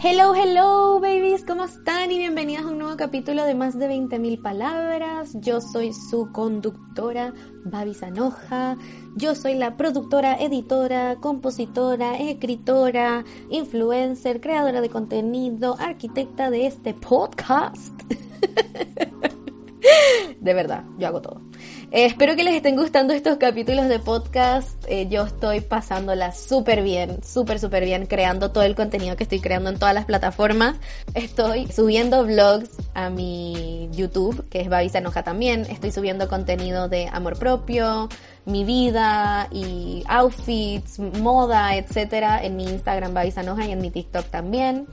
Hello, hello, babies, ¿cómo están? Y bienvenidas a un nuevo capítulo de más de 20.000 palabras. Yo soy su conductora, Babi Sanoja. Yo soy la productora, editora, compositora, escritora, influencer, creadora de contenido, arquitecta de este podcast. de verdad, yo hago todo. Eh, espero que les estén gustando estos capítulos de podcast. Eh, yo estoy pasándola súper bien, súper, súper bien, creando todo el contenido que estoy creando en todas las plataformas. Estoy subiendo vlogs a mi YouTube, que es Babi Sanoja también. Estoy subiendo contenido de amor propio, mi vida y outfits, moda, etcétera, en mi Instagram Babi y en mi TikTok también.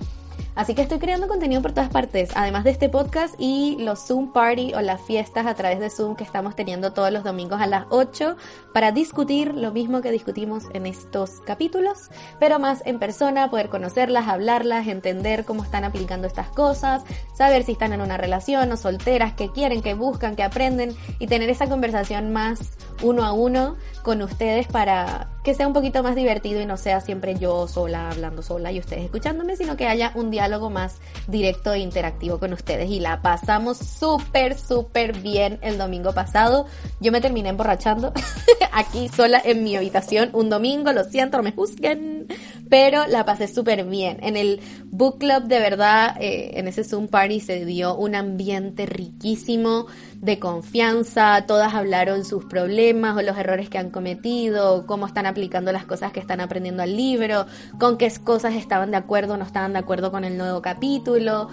Así que estoy creando contenido por todas partes, además de este podcast y los Zoom Party o las fiestas a través de Zoom que estamos teniendo todos los domingos a las 8 para discutir lo mismo que discutimos en estos capítulos, pero más en persona, poder conocerlas, hablarlas, entender cómo están aplicando estas cosas, saber si están en una relación o solteras, qué quieren, qué buscan, qué aprenden y tener esa conversación más uno a uno con ustedes para que sea un poquito más divertido y no sea siempre yo sola hablando sola y ustedes escuchándome, sino que haya un diálogo más directo e interactivo con ustedes. Y la pasamos súper, súper bien el domingo pasado. Yo me terminé emborrachando aquí sola en mi habitación un domingo, lo siento, no me juzguen, pero la pasé súper bien. En el book club de verdad, eh, en ese Zoom party se dio un ambiente riquísimo de confianza, todas hablaron sus problemas o los errores que han cometido, cómo están aplicando las cosas que están aprendiendo al libro, con qué cosas estaban de acuerdo o no estaban de acuerdo con el nuevo capítulo.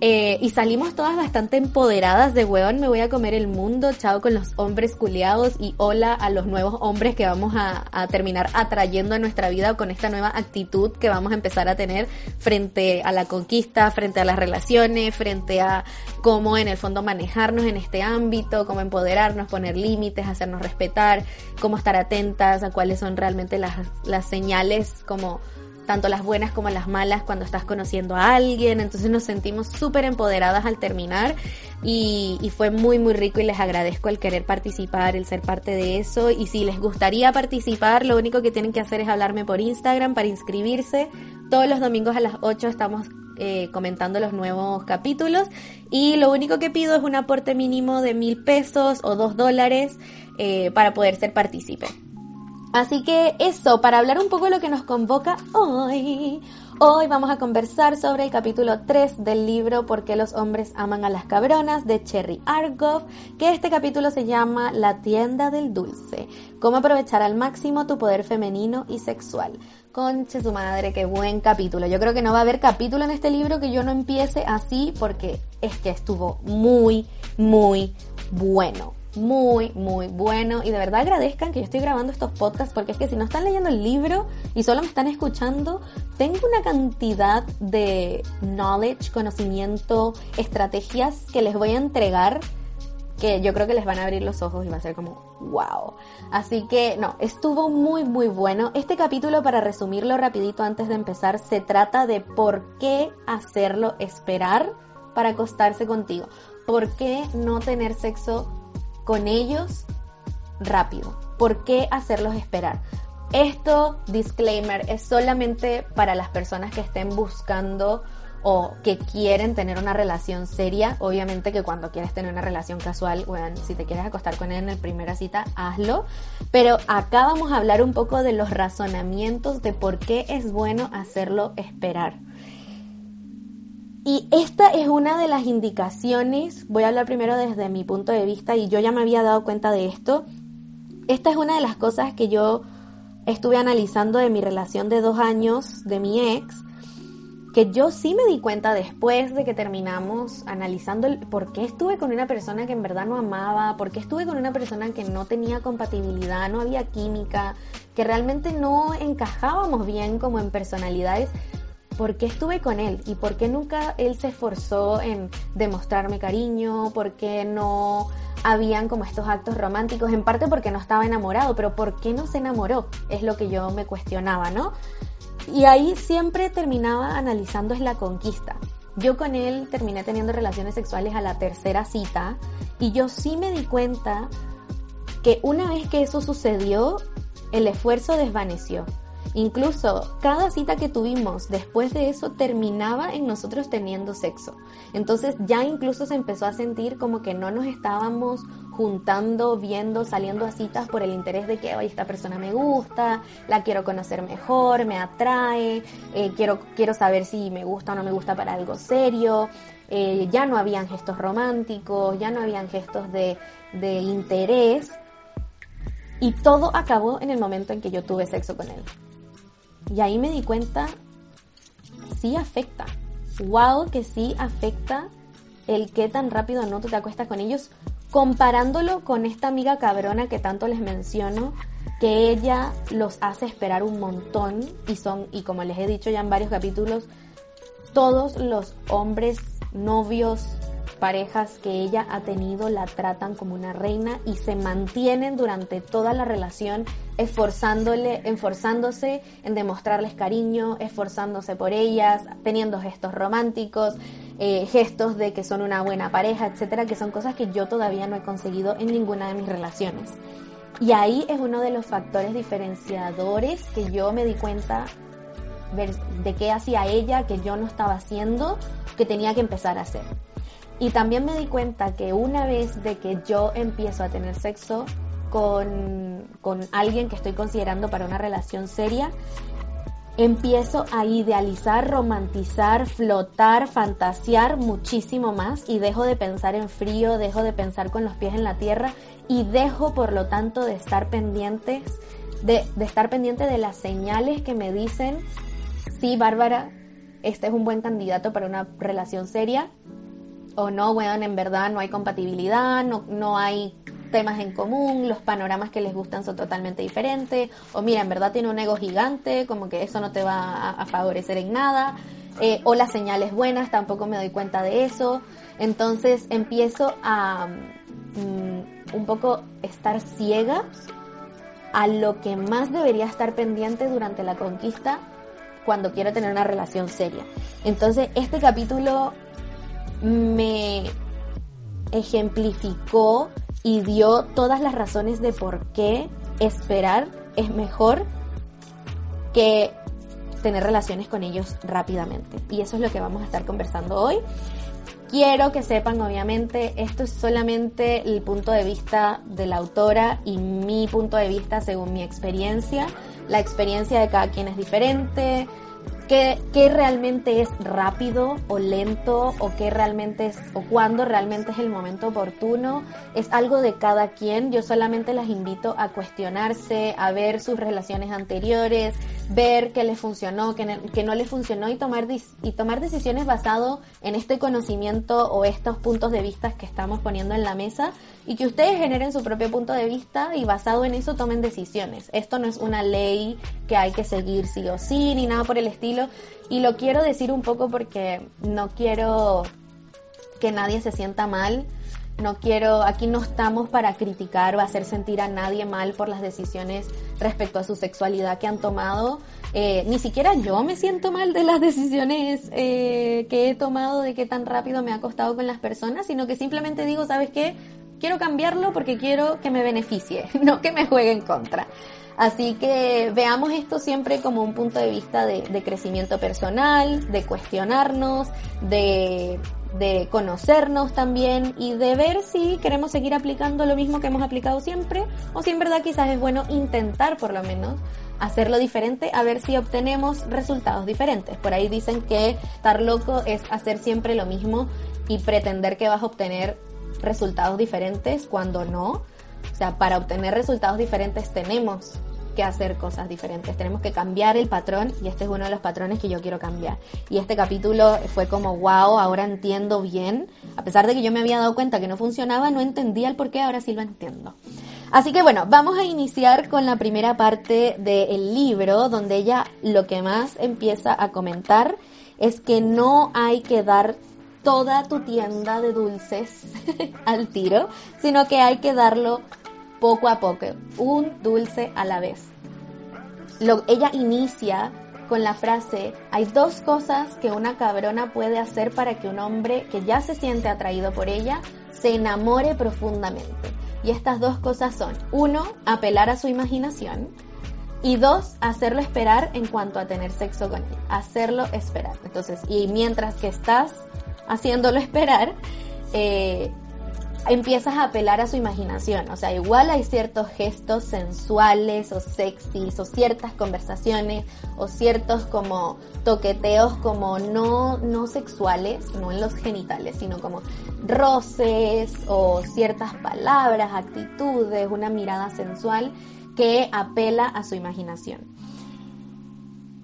Eh, y salimos todas bastante empoderadas de weón, me voy a comer el mundo, chao con los hombres culiados y hola a los nuevos hombres que vamos a, a, terminar atrayendo a nuestra vida con esta nueva actitud que vamos a empezar a tener frente a la conquista, frente a las relaciones, frente a cómo en el fondo manejarnos en este ámbito, cómo empoderarnos, poner límites, hacernos respetar, cómo estar atentas a cuáles son realmente las, las señales como tanto las buenas como las malas cuando estás conociendo a alguien, entonces nos sentimos súper empoderadas al terminar y, fue muy muy rico y les agradezco el querer participar, el ser parte de eso y si les gustaría participar, lo único que tienen que hacer es hablarme por Instagram para inscribirse. Todos los domingos a las 8 estamos eh, comentando los nuevos capítulos y lo único que pido es un aporte mínimo de mil pesos o dos dólares eh, para poder ser partícipe. Así que eso, para hablar un poco de lo que nos convoca hoy. Hoy vamos a conversar sobre el capítulo 3 del libro ¿Por qué los hombres aman a las cabronas? de Cherry Argov, que este capítulo se llama La tienda del dulce. Cómo aprovechar al máximo tu poder femenino y sexual. Conche su madre, qué buen capítulo. Yo creo que no va a haber capítulo en este libro que yo no empiece así porque es que estuvo muy, muy bueno muy, muy bueno. Y de verdad agradezcan que yo estoy grabando estos podcasts porque es que si no están leyendo el libro y solo me están escuchando, tengo una cantidad de knowledge, conocimiento, estrategias que les voy a entregar que yo creo que les van a abrir los ojos y va a ser como wow. Así que no, estuvo muy muy bueno. Este capítulo para resumirlo rapidito antes de empezar se trata de por qué hacerlo esperar para acostarse contigo. ¿Por qué no tener sexo con ellos rápido. ¿Por qué hacerlos esperar? Esto, disclaimer, es solamente para las personas que estén buscando o que quieren tener una relación seria. Obviamente que cuando quieres tener una relación casual, bueno, si te quieres acostar con él en la primera cita, hazlo. Pero acá vamos a hablar un poco de los razonamientos de por qué es bueno hacerlo esperar. Y esta es una de las indicaciones, voy a hablar primero desde mi punto de vista y yo ya me había dado cuenta de esto. Esta es una de las cosas que yo estuve analizando de mi relación de dos años de mi ex, que yo sí me di cuenta después de que terminamos analizando el por qué estuve con una persona que en verdad no amaba, por qué estuve con una persona que no tenía compatibilidad, no había química, que realmente no encajábamos bien como en personalidades por qué estuve con él y por qué nunca él se esforzó en demostrarme cariño, por qué no habían como estos actos románticos, en parte porque no estaba enamorado, pero por qué no se enamoró, es lo que yo me cuestionaba, ¿no? Y ahí siempre terminaba analizando es la conquista. Yo con él terminé teniendo relaciones sexuales a la tercera cita y yo sí me di cuenta que una vez que eso sucedió, el esfuerzo desvaneció. Incluso cada cita que tuvimos después de eso terminaba en nosotros teniendo sexo. Entonces ya incluso se empezó a sentir como que no nos estábamos juntando, viendo, saliendo a citas por el interés de que, oye, esta persona me gusta, la quiero conocer mejor, me atrae, eh, quiero, quiero saber si me gusta o no me gusta para algo serio. Eh, ya no habían gestos románticos, ya no habían gestos de, de interés. Y todo acabó en el momento en que yo tuve sexo con él. Y ahí me di cuenta, sí afecta. Wow, que sí afecta el qué tan rápido no te acuestas con ellos, comparándolo con esta amiga cabrona que tanto les menciono, que ella los hace esperar un montón y son, y como les he dicho ya en varios capítulos, todos los hombres, novios, parejas que ella ha tenido la tratan como una reina y se mantienen durante toda la relación esforzándole, esforzándose en demostrarles cariño, esforzándose por ellas, teniendo gestos románticos, eh, gestos de que son una buena pareja, etcétera, que son cosas que yo todavía no he conseguido en ninguna de mis relaciones. Y ahí es uno de los factores diferenciadores que yo me di cuenta de qué hacía ella que yo no estaba haciendo, que tenía que empezar a hacer. Y también me di cuenta que una vez de que yo empiezo a tener sexo con, con alguien que estoy considerando para una relación seria, empiezo a idealizar, romantizar, flotar, fantasear muchísimo más y dejo de pensar en frío, dejo de pensar con los pies en la tierra y dejo por lo tanto de estar pendientes, de, de estar pendiente de las señales que me dicen, sí, Bárbara, este es un buen candidato para una relación seria, o no, weón, en verdad no hay compatibilidad, no, no hay temas en común, los panoramas que les gustan son totalmente diferentes, o mira, en verdad tiene un ego gigante, como que eso no te va a, favorecer en nada, eh, o las señales buenas, tampoco me doy cuenta de eso, entonces empiezo a mm, un poco estar ciega a lo que más debería estar pendiente durante la conquista cuando quiero tener una relación seria. Entonces, este capítulo me ejemplificó y dio todas las razones de por qué esperar es mejor que tener relaciones con ellos rápidamente. Y eso es lo que vamos a estar conversando hoy. Quiero que sepan, obviamente, esto es solamente el punto de vista de la autora y mi punto de vista según mi experiencia. La experiencia de cada quien es diferente, qué, realmente es rápido o lento o qué realmente es o cuándo realmente es el momento oportuno es algo de cada quien yo solamente las invito a cuestionarse a ver sus relaciones anteriores ver qué les funcionó qué, qué no les funcionó y tomar y tomar decisiones basado en este conocimiento o estos puntos de vista que estamos poniendo en la mesa y que ustedes generen su propio punto de vista y basado en eso tomen decisiones. Esto no es una ley que hay que seguir sí o sí ni nada por el estilo y lo quiero decir un poco porque no quiero que nadie se sienta mal. No quiero, aquí no estamos para criticar o hacer sentir a nadie mal por las decisiones respecto a su sexualidad que han tomado. Eh, ni siquiera yo me siento mal de las decisiones eh, que he tomado, de qué tan rápido me ha costado con las personas, sino que simplemente digo, ¿sabes qué? Quiero cambiarlo porque quiero que me beneficie, no que me juegue en contra. Así que veamos esto siempre como un punto de vista de, crecimiento personal, de cuestionarnos, de, de conocernos también y de ver si queremos seguir aplicando lo mismo que hemos aplicado siempre o si en verdad quizás es bueno intentar por lo menos hacerlo diferente a ver si obtenemos resultados diferentes. Por ahí dicen que estar loco es hacer siempre lo mismo y pretender que vas a obtener resultados diferentes cuando no. O sea, para obtener resultados diferentes tenemos que hacer cosas diferentes, tenemos que cambiar el patrón y este es uno de los patrones que yo quiero cambiar. Y este capítulo fue como, wow, ahora entiendo bien, a pesar de que yo me había dado cuenta que no funcionaba, no entendía el por qué, ahora sí lo entiendo. Así que bueno, vamos a iniciar con la primera parte del libro, donde ella lo que más empieza a comentar es que no hay que dar toda tu tienda de dulces al tiro, sino que hay que darlo poco a poco, un dulce a la vez. Ella inicia con la frase, hay dos cosas que una cabrona puede hacer para que un hombre que ya se siente atraído por ella se enamore profundamente. Y estas dos cosas son, uno, apelar a su imaginación, Y dos, hacerlo esperar en cuanto a tener sexo con él. Hacerlo esperar. Entonces, y mientras que estás haciéndolo esperar, eh, empiezas a apelar a su imaginación. O sea, igual hay ciertos gestos sensuales o sexys o ciertas conversaciones o ciertos como toqueteos como no, no sexuales, no en los genitales, sino como roces o ciertas palabras, actitudes, una mirada sensual que apela a su imaginación.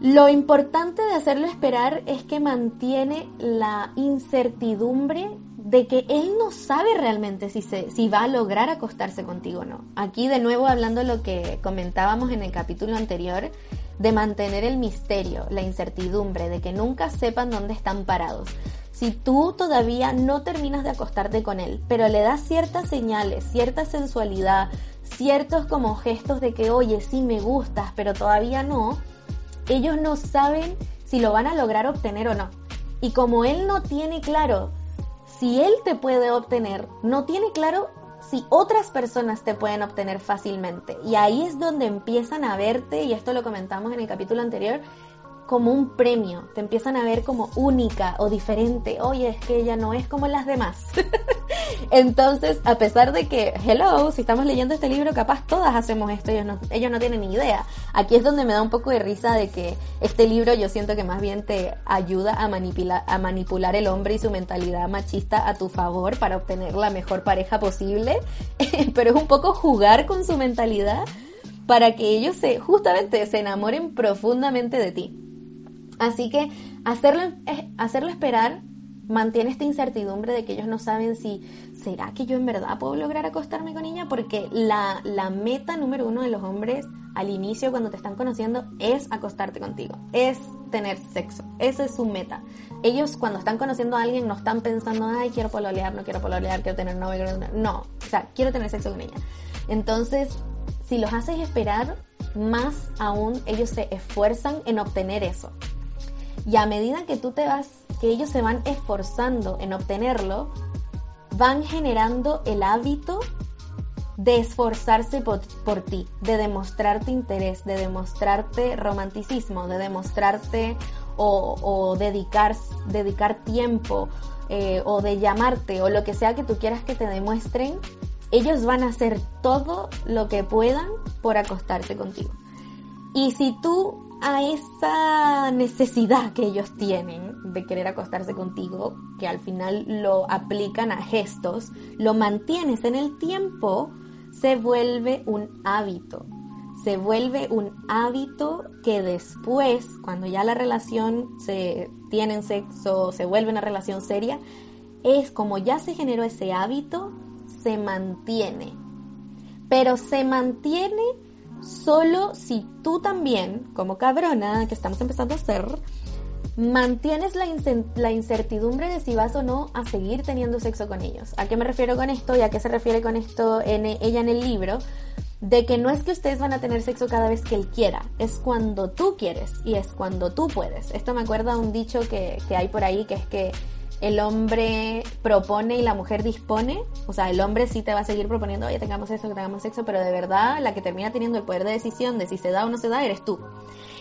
Lo importante de hacerlo esperar es que mantiene la incertidumbre de que él no sabe realmente si, se, si va a lograr acostarse contigo o no. Aquí de nuevo hablando lo que comentábamos en el capítulo anterior, de mantener el misterio, la incertidumbre, de que nunca sepan dónde están parados. Si tú todavía no terminas de acostarte con él, pero le das ciertas señales, cierta sensualidad, ciertos como gestos de que, oye, sí me gustas, pero todavía no, ellos no saben si lo van a lograr obtener o no. Y como él no tiene claro si él te puede obtener, no tiene claro si otras personas te pueden obtener fácilmente. Y ahí es donde empiezan a verte, y esto lo comentamos en el capítulo anterior, como un premio, te empiezan a ver como única o diferente, oye, es que ella no es como las demás. Entonces, a pesar de que, hello, si estamos leyendo este libro, capaz todas hacemos esto, ellos no, ellos no tienen ni idea. Aquí es donde me da un poco de risa de que este libro yo siento que más bien te ayuda a manipular, a manipular el hombre y su mentalidad machista a tu favor para obtener la mejor pareja posible, pero es un poco jugar con su mentalidad para que ellos se, justamente se enamoren profundamente de ti. Así que hacerlo, hacerlo esperar mantiene esta incertidumbre de que ellos no saben si será que yo en verdad puedo lograr acostarme con ella porque la, la, meta número uno de los hombres al inicio cuando te están conociendo es acostarte contigo, es tener sexo, esa es su meta. Ellos cuando están conociendo a alguien no están pensando, ay, quiero pololear, no quiero pololear, quiero tener novio, no, o sea, quiero tener sexo con ella. Entonces, si los haces esperar, más aún ellos se esfuerzan en obtener eso. Y a medida que tú te vas, que ellos se van esforzando en obtenerlo, van generando el hábito de esforzarse por, ti, de demostrarte interés, de demostrarte romanticismo, de demostrarte o, dedicar, dedicar tiempo eh, o de llamarte o lo que sea que tú quieras que te demuestren, ellos van a hacer todo lo que puedan por acostarse contigo. Y si tú a esa necesidad que ellos tienen de querer acostarse contigo, que al final lo aplican a gestos, lo mantienes en el tiempo, se vuelve un hábito. Se vuelve un hábito que después, cuando ya la relación se tienen sexo, se vuelve una relación seria, es como ya se generó ese hábito, se mantiene. Pero se mantiene solo si tú también, como cabrona que estamos empezando a hacer, mantienes la, incertidumbre de si vas o no a seguir teniendo sexo con ellos. ¿A qué me refiero con esto y a qué se refiere con esto en, ella en el libro? De que no es que ustedes van a tener sexo cada vez que él quiera, es cuando tú quieres y es cuando tú puedes. Esto me acuerda a un dicho que hay por ahí que es que el hombre propone y la mujer dispone, o sea, el hombre sí te va a seguir proponiendo, oye, tengamos sexo, que tengamos sexo, pero de verdad la que termina teniendo el poder de decisión de si se da o no se da eres tú.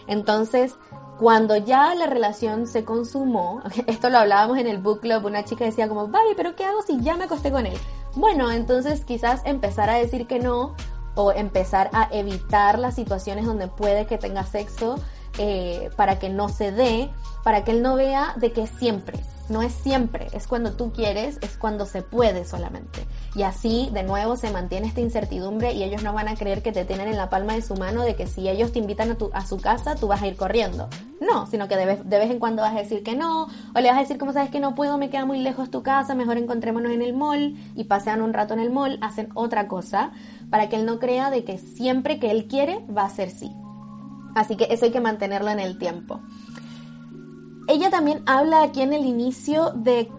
Entonces, cuando ya la relación se consumó, esto lo hablábamos en el book club, una chica decía como, vale, pero ¿qué hago si ya me acosté con él? Bueno, entonces quizás empezar a decir que no o empezar a evitar las situaciones donde puede que tenga sexo eh, para que no se dé, para que él no vea de que siempre, no es siempre, es cuando tú quieres, es cuando se puede solamente. Y así, de nuevo, se mantiene esta incertidumbre y ellos no van a creer que te tienen en la palma de su mano de que si ellos te invitan a, tu, su casa, tú vas a ir corriendo. No, sino que de vez, de vez en cuando vas a decir que no, o le vas a decir, como sabes que no puedo, me queda muy lejos tu casa, mejor encontrémonos en el mall y pasean un rato en el mall, hacen otra cosa, para que él no crea de que siempre que él quiere va a ser sí. Así que eso hay que mantenerlo en el tiempo. Ella también habla aquí en el inicio de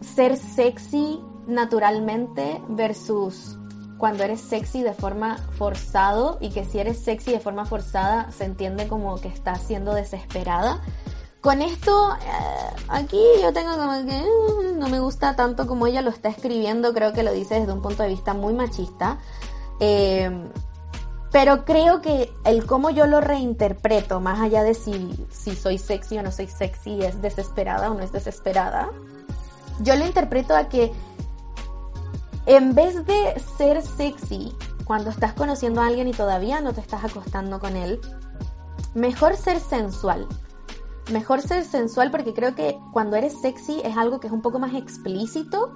ser sexy naturalmente versus cuando eres sexy de forma forzado y que si eres sexy de forma forzada se entiende como que estás siendo desesperada. Con esto, eh, aquí yo tengo como que mm, no me gusta tanto como ella lo está escribiendo, creo que lo dice desde un punto de vista muy machista. Eh, Pero creo que el cómo yo lo reinterpreto, más allá de si, si soy sexy o no soy sexy, es desesperada o no es desesperada, yo lo interpreto a que en vez de ser sexy cuando estás conociendo a alguien y todavía no te estás acostando con él, mejor ser sensual. Mejor ser sensual porque creo que cuando eres sexy es algo que es un poco más explícito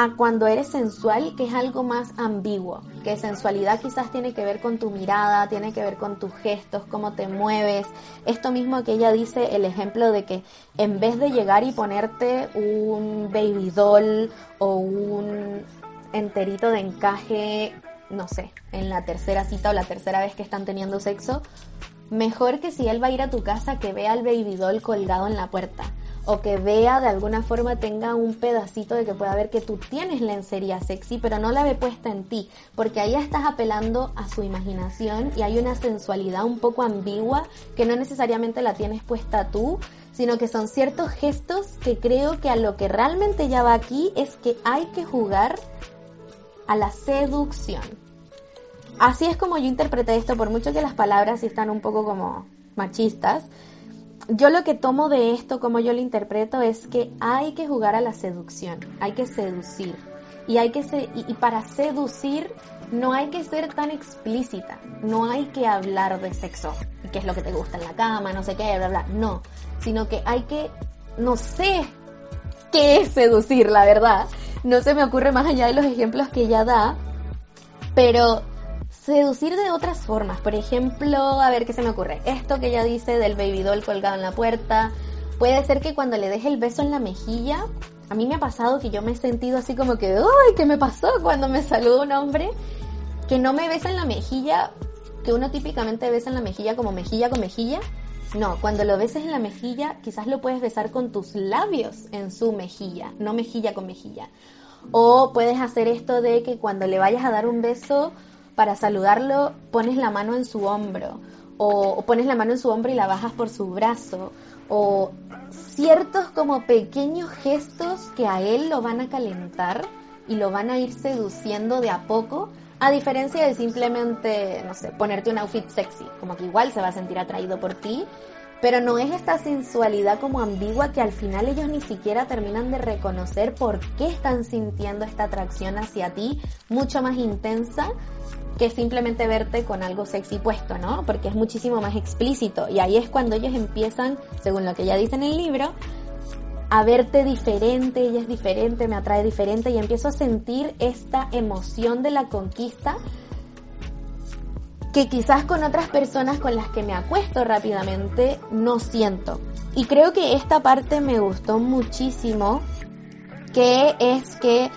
a cuando eres sensual, que es algo más ambiguo, que sensualidad quizás tiene que ver con tu mirada, tiene que ver con tus gestos, cómo te mueves. Esto mismo que ella dice, el ejemplo de que en vez de llegar y ponerte un baby doll o un enterito de encaje, no sé, en la tercera cita o la tercera vez que están teniendo sexo, mejor que si él va a ir a tu casa que vea al baby doll colgado en la puerta o que vea de alguna forma tenga un pedacito de que pueda ver que tú tienes lencería sexy, pero no la ve puesta en ti, porque ahí estás apelando a su imaginación y hay una sensualidad un poco ambigua que no necesariamente la tienes puesta tú, sino que son ciertos gestos que creo que a lo que realmente ya va aquí es que hay que jugar a la seducción. Así es como yo interpreté esto, por mucho que las palabras están un poco como machistas, yo lo que tomo de esto, como yo lo interpreto, es que hay que jugar a la seducción, hay que seducir. Y, hay que y, para seducir no hay que ser tan explícita, no hay que hablar de sexo, y qué es lo que te gusta en la cama, no sé qué, bla, bla, no, sino que hay que, no sé qué es seducir, la verdad, no se me ocurre más allá de los ejemplos que ella da, pero seducir de otras formas. Por ejemplo, a ver qué se me ocurre. Esto que ella dice del baby doll colgado en la puerta. Puede ser que cuando le deje el beso en la mejilla, a mí me ha pasado que yo me he sentido así como que, ¡ay! ¿Qué me pasó cuando me saluda un hombre? Que no me besa en la mejilla, que uno típicamente besa en la mejilla como mejilla con mejilla. No, cuando lo beses en la mejilla, quizás lo puedes besar con tus labios en su mejilla, no mejilla con mejilla. O puedes hacer esto de que cuando le vayas a dar un beso, para saludarlo pones la mano en su hombro o, pones la mano en su hombro y la bajas por su brazo o ciertos como pequeños gestos que a él lo van a calentar y lo van a ir seduciendo de a poco, a diferencia de simplemente, no sé, ponerte un outfit sexy, como que igual se va a sentir atraído por ti, pero no es esta sensualidad como ambigua que al final ellos ni siquiera terminan de reconocer por qué están sintiendo esta atracción hacia ti, mucho más intensa que simplemente verte con algo sexy puesto, ¿no? Porque es muchísimo más explícito y ahí es cuando ellos empiezan, según lo que ya dice en el libro, a verte diferente, ella es diferente, me atrae diferente y empiezo a sentir esta emoción de la conquista que quizás con otras personas con las que me acuesto rápidamente no siento. Y creo que esta parte me gustó muchísimo, que es que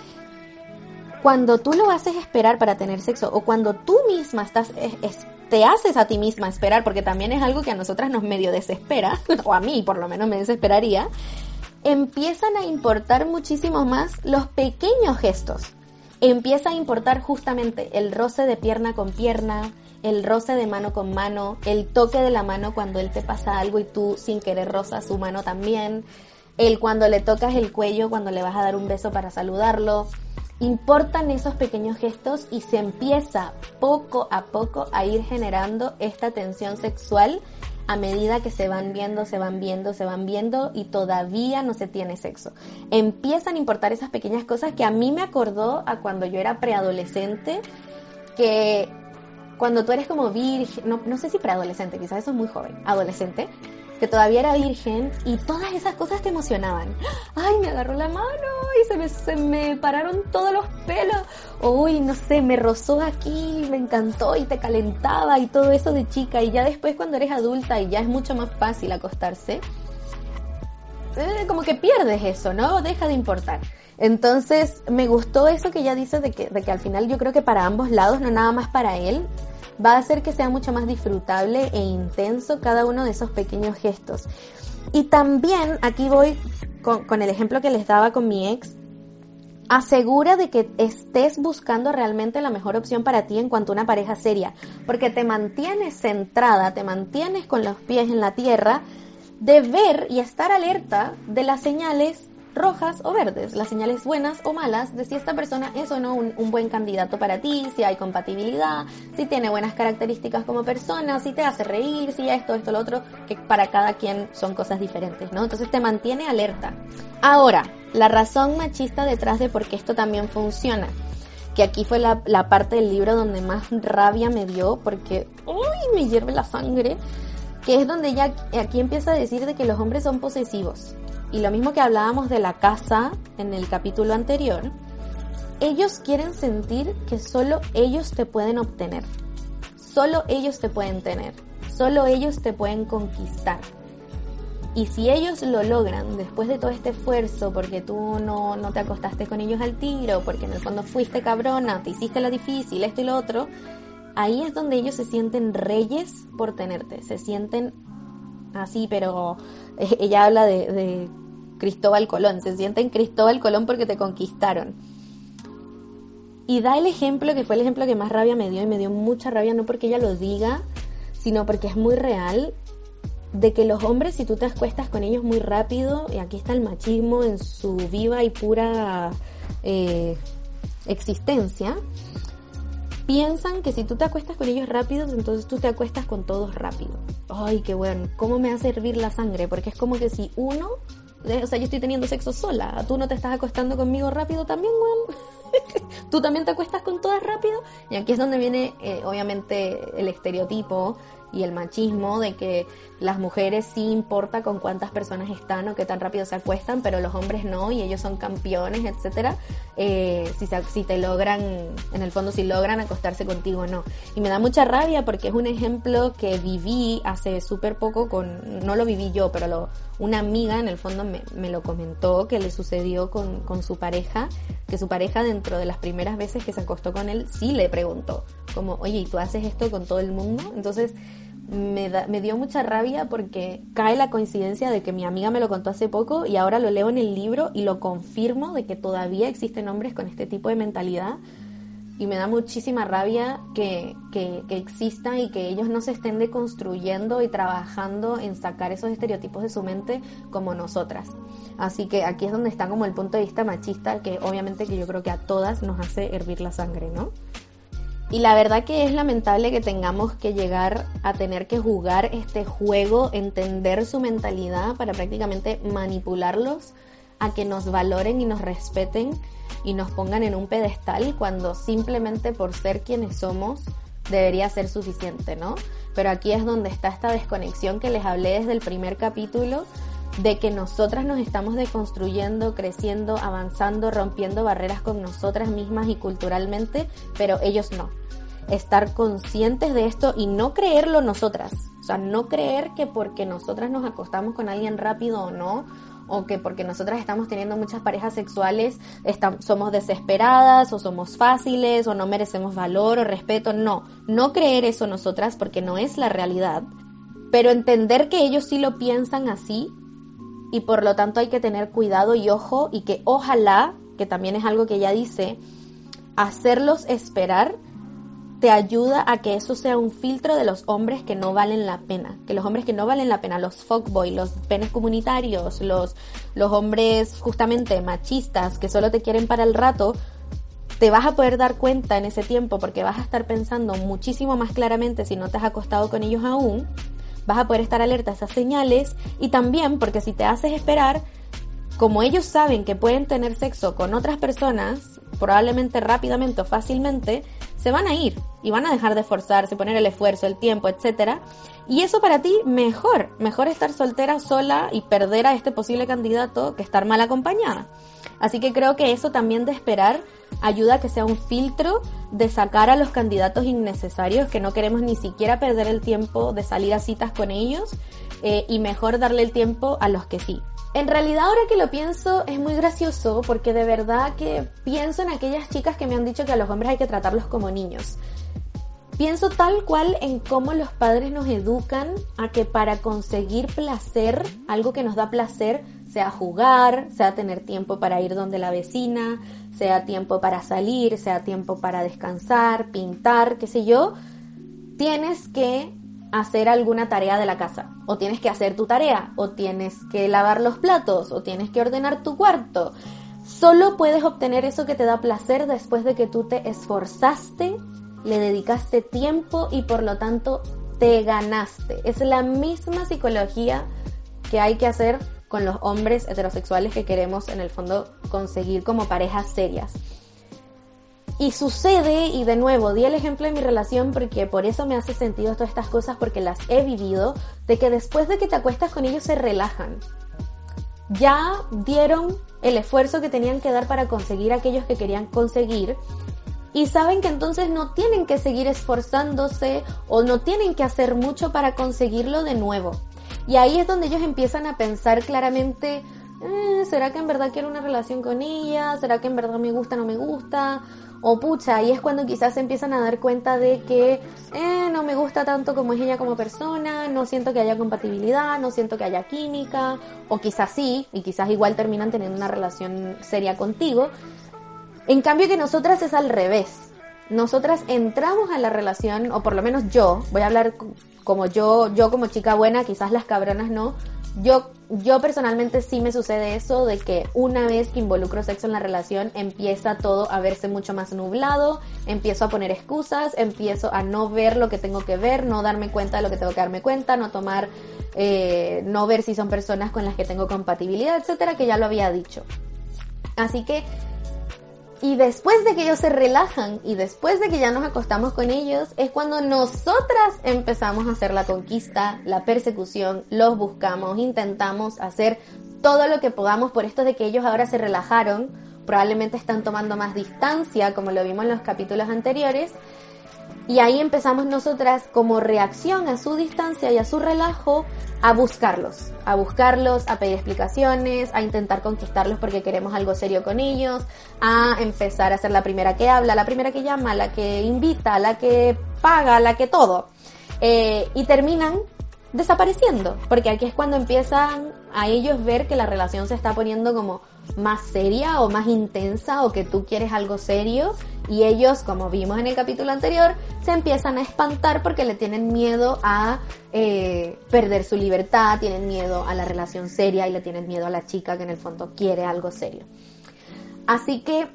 cuando tú lo haces esperar para tener sexo o cuando tú misma estás te haces a ti misma esperar, porque también es algo que a nosotras nos medio desespera, o a mí por lo menos me desesperaría, empiezan a importar muchísimo más los pequeños gestos. Empieza a importar justamente el roce de pierna con pierna, el roce de mano con mano, el toque de la mano cuando él te pasa algo y tú sin querer rozas su mano también, el cuando le tocas el cuello, cuando le vas a dar un beso para saludarlo. Importan esos pequeños gestos y se empieza poco a poco a ir generando esta tensión sexual a medida que se van viendo, se van viendo, se van viendo y todavía no se tiene sexo. Empiezan a importar esas pequeñas cosas que a mí me acordó a cuando yo era preadolescente, que cuando tú eres como virgen, no, no sé si preadolescente, quizás eso es muy joven, adolescente, que todavía era virgen y todas esas cosas te emocionaban. Ay, me agarró la mano y se me, se me pararon todos los pelos. Uy, no sé, me rozó aquí, me encantó y te calentaba y todo eso de chica. Y ya después cuando eres adulta y ya es mucho más fácil acostarse, eh, como que pierdes eso, ¿no? Deja de importar. Entonces, me gustó eso que ella dice de que, de que al final yo creo que para ambos lados, no nada más para él, va a hacer que sea mucho más disfrutable e intenso cada uno de esos pequeños gestos. Y también aquí voy con, el ejemplo que les daba con mi ex, asegura de que estés buscando realmente la mejor opción para ti en cuanto a una pareja seria, porque te mantienes centrada, te mantienes con los pies en la tierra, de ver y estar alerta de las señales rojas o verdes, las señales buenas o malas de si esta persona es o no un, buen candidato para ti, si hay compatibilidad, si tiene buenas características como persona, si te hace reír, si esto, esto, lo otro, que para cada quien son cosas diferentes, ¿no? Entonces te mantiene alerta. Ahora, la razón machista detrás de por qué esto también funciona que aquí fue la, la, parte del libro donde más rabia me dio porque uy, me hierve la sangre que es donde ya aquí empieza a decir de que los hombres son posesivos. Y lo mismo que hablábamos de la casa en el capítulo anterior, ellos quieren sentir que solo ellos te pueden obtener, solo ellos te pueden tener, solo ellos te pueden conquistar. Y si ellos lo logran después de todo este esfuerzo, porque tú no, no te acostaste con ellos al tiro, porque en el fondo fuiste cabrona, te hiciste la difícil, esto y lo otro, ahí es donde ellos se sienten reyes por tenerte, se sienten así, pero eh, ella habla de, Cristóbal Colón, se sienten Cristóbal Colón porque te conquistaron. Y da el ejemplo que fue el ejemplo que más rabia me dio y me dio mucha rabia, no porque ella lo diga, sino porque es muy real, de que los hombres, si tú te acuestas con ellos muy rápido, y aquí está el machismo en su viva y pura eh, existencia, piensan que si tú te acuestas con ellos rápido, entonces tú te acuestas con todos rápido. Ay, qué bueno, ¿cómo me hace hervir la sangre? Porque es como que si uno, o sea, yo estoy teniendo sexo sola, tú no te estás acostando conmigo rápido también, weón. tú también te acuestas con todas rápido. Y aquí es donde viene, eh, obviamente, el estereotipo y el machismo de que las mujeres sí importa con cuántas personas están o qué tan rápido se acuestan, pero los hombres no y ellos son campeones, etcétera. Eh, si, si te logran, en el fondo, si logran acostarse contigo o no. Y me da mucha rabia porque es un ejemplo que viví hace súper poco con, no lo viví yo, pero lo, una amiga en el fondo me, me lo comentó que le sucedió con, con su pareja, que su pareja dentro de las primeras veces que se acostó con él sí le preguntó, como, oye, ¿y tú haces esto con todo el mundo? Entonces, me, dio mucha rabia porque cae la coincidencia de que mi amiga me lo contó hace poco y ahora lo leo en el libro y lo confirmo de que todavía existen hombres con este tipo de mentalidad y me da muchísima rabia que, que, que y que ellos no se estén deconstruyendo y trabajando en sacar esos estereotipos de su mente como nosotras. Así que aquí es donde está como el punto de vista machista que obviamente que yo creo que a todas nos hace hervir la sangre, ¿no? Y la verdad que es lamentable que tengamos que llegar a tener que jugar este juego, entender su mentalidad para prácticamente manipularlos a que nos valoren y nos respeten y nos pongan en un pedestal cuando simplemente por ser quienes somos debería ser suficiente, ¿no? Pero aquí es donde está esta desconexión que les hablé desde el primer capítulo de que nosotras nos estamos deconstruyendo, creciendo, avanzando, rompiendo barreras con nosotras mismas y culturalmente, pero ellos no estar conscientes de esto y no creerlo nosotras. O sea, no creer que porque nosotras nos acostamos con alguien rápido o no, o que porque nosotras estamos teniendo muchas parejas sexuales somos desesperadas o somos fáciles o no merecemos valor o respeto. No, no creer eso nosotras porque no es la realidad. Pero entender que ellos sí lo piensan así y por lo tanto hay que tener cuidado y ojo y que ojalá, que también es algo que ella dice, hacerlos esperar te ayuda a que eso sea un filtro de los hombres que no valen la pena. Que los hombres que no valen la pena, los fuckboy, los penes comunitarios, los, los hombres justamente machistas que solo te quieren para el rato, te vas a poder dar cuenta en ese tiempo porque vas a estar pensando muchísimo más claramente si no te has acostado con ellos aún. Vas a poder estar alerta a esas señales y también porque si te haces esperar, como ellos saben que pueden tener sexo con otras personas, probablemente rápidamente o fácilmente, se van a ir y van a dejar de esforzarse, poner el esfuerzo, el tiempo, etcétera. Y eso para ti mejor, mejor estar soltera sola y perder a este posible candidato que estar mal acompañada. Así que creo que eso también de esperar ayuda a que sea un filtro de sacar a los candidatos innecesarios que no queremos ni siquiera perder el tiempo de salir a citas con ellos eh, y mejor darle el tiempo a los que sí. En realidad ahora que lo pienso es muy gracioso porque de verdad que pienso en aquellas chicas que me han dicho que a los hombres hay que tratarlos como niños. Pienso tal cual en cómo los padres nos educan a que para conseguir placer, algo que nos da placer, sea jugar, sea tener tiempo para ir donde la vecina, sea tiempo para salir, sea tiempo para descansar, pintar, qué sé yo, tienes que hacer alguna tarea de la casa, o tienes que hacer tu tarea, o tienes que lavar los platos, o tienes que ordenar tu cuarto. Solo puedes obtener eso que te da placer después de que tú te esforzaste, le dedicaste tiempo y por lo tanto te ganaste. Es la misma psicología que hay que hacer con los hombres heterosexuales que queremos en el fondo conseguir como parejas serias. Y sucede, y de nuevo, di el ejemplo de mi relación porque por eso me hace sentido todas estas cosas, porque las he vivido, de que después de que te acuestas con ellos se relajan. Ya dieron el esfuerzo que tenían que dar para conseguir aquellos que querían conseguir y saben que entonces no tienen que seguir esforzándose o no tienen que hacer mucho para conseguirlo de nuevo. Y ahí es donde ellos empiezan a pensar claramente, eh, ¿será que en verdad quiero una relación con ella? ¿Será que en verdad me gusta o no me gusta? O pucha, ahí es cuando quizás se empiezan a dar cuenta de que eh, no me gusta tanto como es ella como persona, no siento que haya compatibilidad, no siento que haya química, o quizás sí, y quizás igual terminan teniendo una relación seria contigo. En cambio que nosotras es al revés. Nosotras entramos a la relación, o por lo menos yo, voy a hablar como yo, yo como chica buena, quizás las cabronas no, yo, yo personalmente sí me sucede eso de que una vez que involucro sexo en la relación empieza todo a verse mucho más nublado, empiezo a poner excusas, empiezo a no ver lo que tengo que ver, no darme cuenta de lo que tengo que darme cuenta, no tomar, eh, no ver si son personas con las que tengo compatibilidad, etcétera, que ya lo había dicho. Así que y después de que ellos se relajan y después de que ya nos acostamos con ellos, es cuando nosotras empezamos a hacer la conquista, la persecución, los buscamos, intentamos hacer todo lo que podamos por esto de que ellos ahora se relajaron, probablemente están tomando más distancia, como lo vimos en los capítulos anteriores, y ahí empezamos nosotras como reacción a su distancia y a su relajo a buscarlos, a buscarlos, a pedir explicaciones, a intentar conquistarlos porque queremos algo serio con ellos, a empezar a ser la primera que habla, la primera que llama, la que invita, la que paga, la que todo. Eh, y terminan desapareciendo, porque aquí es cuando empiezan a ellos ver que la relación se está poniendo como más seria o más intensa o que tú quieres algo serio y ellos, como vimos en el capítulo anterior, se empiezan a espantar porque le tienen miedo a eh, perder su libertad, tienen miedo a la relación seria y le tienen miedo a la chica que en el fondo quiere algo serio. Así que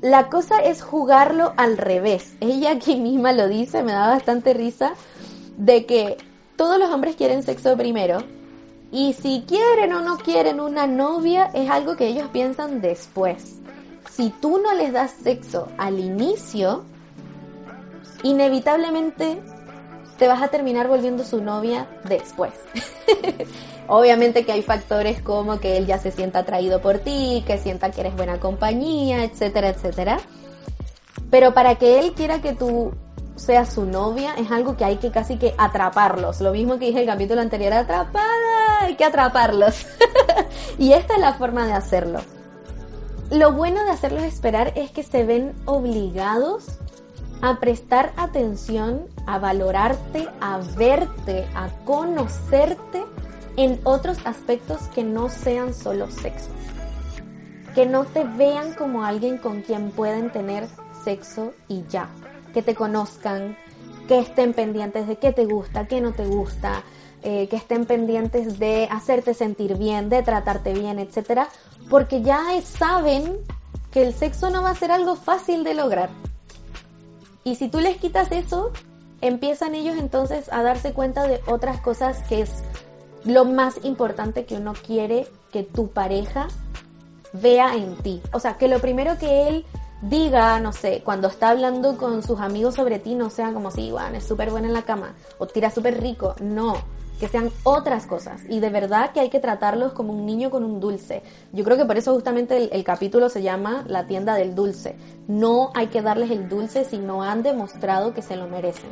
la cosa es jugarlo al revés. Ella aquí misma lo dice, me da bastante risa, de que todos los hombres quieren sexo primero y si quieren o no quieren una novia es algo que ellos piensan después. Si tú no les das sexo al inicio, inevitablemente te vas a terminar volviendo su novia después. Obviamente que hay factores como que él ya se sienta atraído por ti, que sienta que eres buena compañía, etcétera, etcétera. Pero para que él quiera que tú sea su novia, es algo que hay que casi que atraparlos. Lo mismo que dije el capítulo anterior, atrapada, hay que atraparlos. y esta es la forma de hacerlo. Lo bueno de hacerlos esperar es que se ven obligados a prestar atención, a valorarte, a verte, a conocerte en otros aspectos que no sean solo sexo. Que no te vean como alguien con quien pueden tener sexo y ya que te conozcan, que estén pendientes de qué te gusta, qué no te gusta, eh, que estén pendientes de hacerte sentir bien, de tratarte bien, etcétera, porque ya saben que el sexo no va a ser algo fácil de lograr. Y si tú les quitas eso, empiezan ellos entonces a darse cuenta de otras cosas que es lo más importante que uno quiere que tu pareja vea en ti. O sea, que lo primero que él diga, no sé, cuando está hablando con sus amigos sobre ti, no sea como si, bueno, es súper buena en la cama o tira súper rico. No, que sean otras cosas. Y de verdad que hay que tratarlos como un niño con un dulce. Yo creo que por eso justamente el capítulo se llama La tienda del dulce. No hay que darles el dulce si no han demostrado que se lo merecen.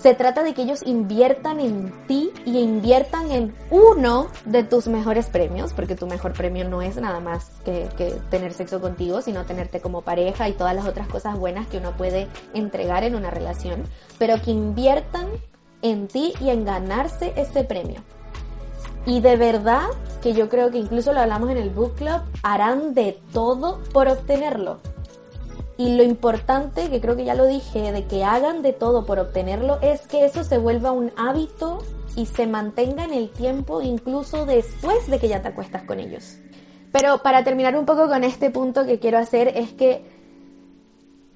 Se trata de que ellos inviertan en ti y inviertan en uno de tus mejores premios, porque tu mejor premio no es nada más que, tener sexo contigo, sino tenerte como pareja y todas las otras cosas buenas que uno puede entregar en una relación, pero que inviertan en ti y en ganarse ese premio. Y de verdad que yo creo que incluso lo hablamos en el book club, harán de todo por obtenerlo. Y lo importante, que creo que ya lo dije, de que hagan de todo por obtenerlo, es que eso se vuelva un hábito y se mantenga en el tiempo incluso después de que ya te acuestas con ellos. Pero para terminar un poco con este punto que quiero hacer es que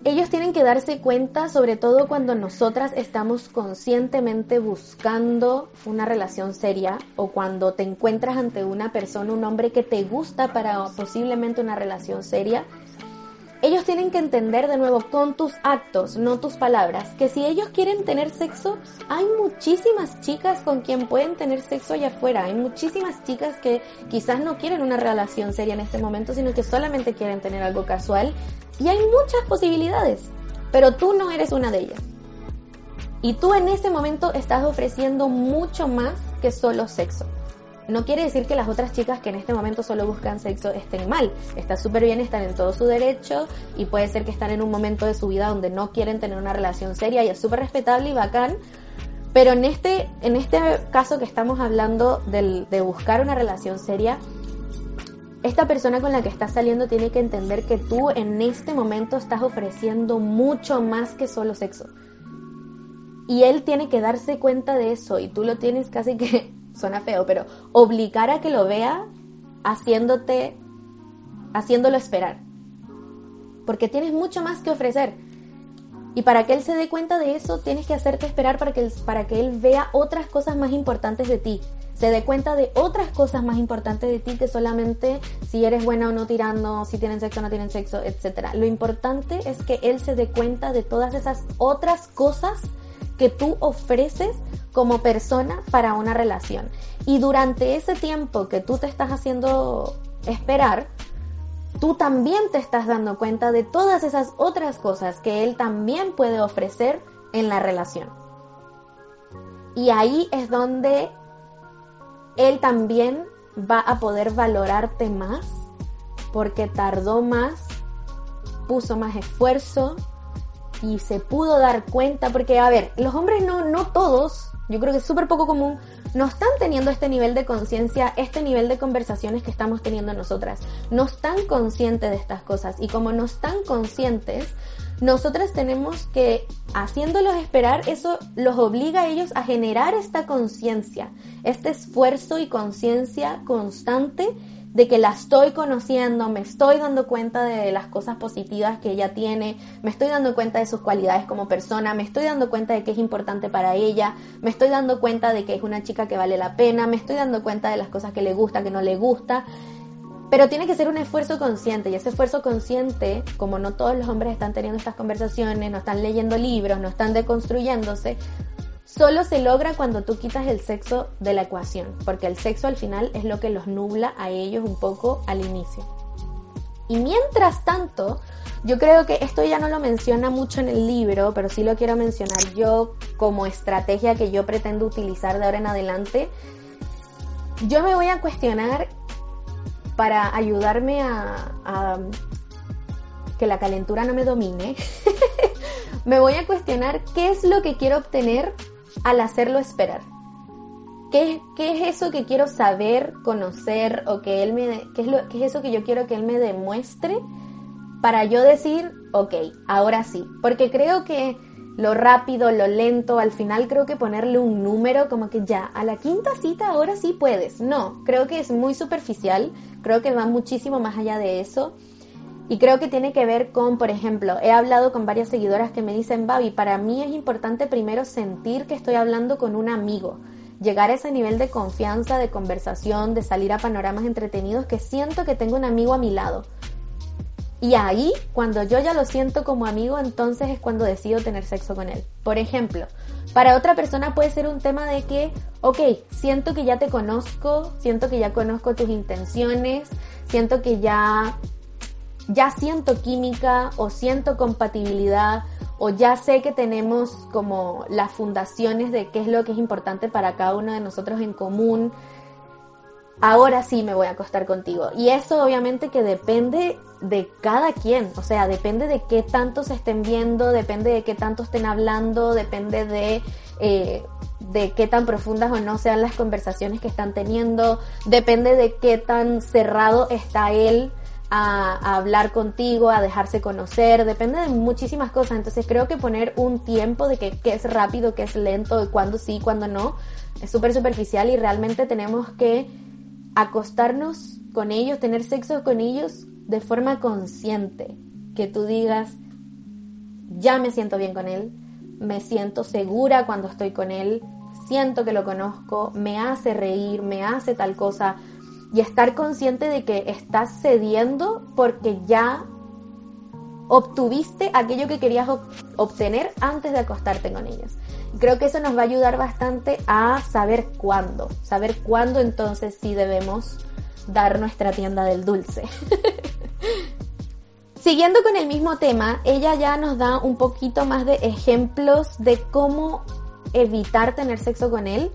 ellos tienen que darse cuenta, sobre todo cuando nosotras estamos conscientemente buscando una relación seria o cuando te encuentras ante una persona, un hombre que te gusta para posiblemente una relación seria, ellos tienen que entender de nuevo con tus actos, no tus palabras, que si ellos quieren tener sexo, hay muchísimas chicas con quien pueden tener sexo allá afuera. Hay muchísimas chicas que quizás no quieren una relación seria en este momento, sino que solamente quieren tener algo casual. Y hay muchas posibilidades, pero tú no eres una de ellas. Y tú en ese momento estás ofreciendo mucho más que solo sexo. No quiere decir que las otras chicas que en este momento solo buscan sexo estén mal. Está súper bien, están en todo su derecho y puede ser que están en un momento de su vida donde no quieren tener una relación seria y es súper respetable y bacán. Pero en este, en este caso que estamos hablando de buscar una relación seria, esta persona con la que estás saliendo tiene que entender que tú en este momento estás ofreciendo mucho más que solo sexo. Y él tiene que darse cuenta de eso y tú lo tienes casi que suena feo, pero obligar a que lo vea haciéndote, haciéndolo esperar. Porque tienes mucho más que ofrecer. Y para que él se dé cuenta de eso, tienes que hacerte esperar para que, él, para que él vea otras cosas más importantes de ti. Se dé cuenta de otras cosas más importantes de ti que solamente si eres buena o no tirando, si tienen sexo o no tienen sexo, etc. Lo importante es que él se dé cuenta de todas esas otras cosas que tú ofreces como persona para una relación. Y durante ese tiempo que tú te estás haciendo esperar, tú también te estás dando cuenta de todas esas otras cosas que él también puede ofrecer en la relación. Y ahí es donde él también va a poder valorarte más porque tardó más, puso más esfuerzo, y se pudo dar cuenta, porque a ver, los hombres no, no todos, yo creo que es súper poco común, no están teniendo este nivel de conciencia, este nivel de conversaciones que estamos teniendo nosotras. No están conscientes de estas cosas y como no están conscientes, nosotras tenemos que, haciéndolos esperar, eso los obliga a ellos a generar esta conciencia, este esfuerzo y conciencia constante de que la estoy conociendo, me estoy dando cuenta de las cosas positivas que ella tiene, me estoy dando cuenta de sus cualidades como persona, me estoy dando cuenta de que es importante para ella, me estoy dando cuenta de que es una chica que vale la pena, me estoy dando cuenta de las cosas que le gusta, que no le gusta. Pero tiene que ser un esfuerzo consciente y ese esfuerzo consciente, como no todos los hombres están teniendo estas conversaciones, no están leyendo libros, no están deconstruyéndose, solo se logra cuando tú quitas el sexo de la ecuación, porque el sexo al final es lo que los nubla a ellos un poco al inicio. Y mientras tanto, yo creo que esto ya no lo menciona mucho en el libro, pero sí lo quiero mencionar yo como estrategia que yo pretendo utilizar de ahora en adelante. Yo me voy a cuestionar para ayudarme a, a que la calentura no me domine. me voy a cuestionar qué es lo que quiero obtener al hacerlo esperar. ¿Qué, ¿Qué, es eso que quiero saber, conocer o que él me... Qué es, lo, qué es eso que yo quiero que él me demuestre para yo decir, ok, ahora sí? Porque creo que lo rápido, lo lento, al final creo que ponerle un número como que ya, a la quinta cita ahora sí puedes. No, creo que es muy superficial, creo que va muchísimo más allá de eso. Y creo que tiene que ver con, por ejemplo, he hablado con varias seguidoras que me dicen, Babi, para mí es importante primero sentir que estoy hablando con un amigo, llegar a ese nivel de confianza, de conversación, de salir a panoramas entretenidos, que siento que tengo un amigo a mi lado. Y ahí, cuando yo ya lo siento como amigo, entonces es cuando decido tener sexo con él. Por ejemplo, para otra persona puede ser un tema de que, ok, siento que ya te conozco, siento que ya conozco tus intenciones, siento que ya ya siento química o siento compatibilidad o ya sé que tenemos como las fundaciones de qué es lo que es importante para cada uno de nosotros en común, ahora sí me voy a acostar contigo. Y eso obviamente que depende de cada quien, o sea, depende de qué tanto se estén viendo, depende de qué tanto estén hablando, depende de... Eh, de qué tan profundas o no sean las conversaciones que están teniendo, depende de qué tan cerrado está él a, hablar contigo, a dejarse conocer, depende de muchísimas cosas. Entonces creo que poner un tiempo de que, es rápido, que es lento, de cuándo sí, cuándo no, es súper superficial y realmente tenemos que acostarnos con ellos, tener sexo con ellos de forma consciente. Que tú digas, ya me siento bien con él, me siento segura cuando estoy con él, siento que lo conozco, me hace reír, me hace tal cosa, y estar consciente de que estás cediendo porque ya obtuviste aquello que querías obtener antes de acostarte con ellos. Creo que eso nos va a ayudar bastante a saber cuándo, saber cuándo entonces sí debemos dar nuestra tienda del dulce. Siguiendo con el mismo tema, ella ya nos da un poquito más de ejemplos de cómo evitar tener sexo con él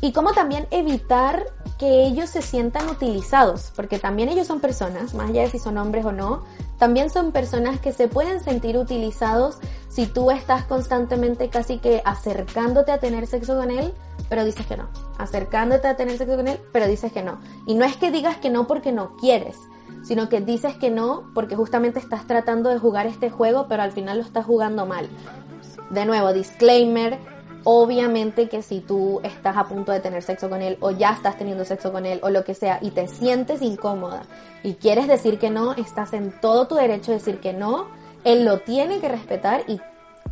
y cómo también evitar que ellos se sientan utilizados, porque también ellos son personas, más allá de si son hombres o no, también son personas que se pueden sentir utilizados si tú estás constantemente casi que acercándote a tener sexo con él, pero dices que no, acercándote a tener sexo con él, pero dices que no. Y no es que digas que no porque no quieres, sino que dices que no porque justamente estás tratando de jugar este juego, pero al final lo estás jugando mal. De nuevo, disclaimer, Obviamente que si tú estás a punto de tener sexo con él o ya estás teniendo sexo con él o lo que sea y te sientes incómoda y quieres decir que no, estás en todo tu derecho de decir que no. Él lo tiene que respetar y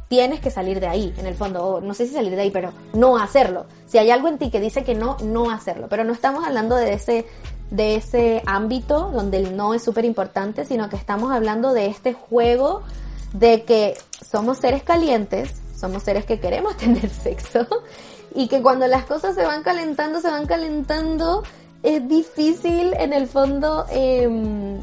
tienes que salir de ahí, en el fondo, no sé si salir de ahí, pero no hacerlo. Si hay algo en ti que dice que no, no hacerlo. Pero no estamos hablando de ese, de ese ámbito donde el no es súper importante, sino que estamos hablando de este juego de que somos seres calientes, somos seres que queremos tener sexo y que cuando las cosas se van calentando, se van calentando, es difícil en el fondo em,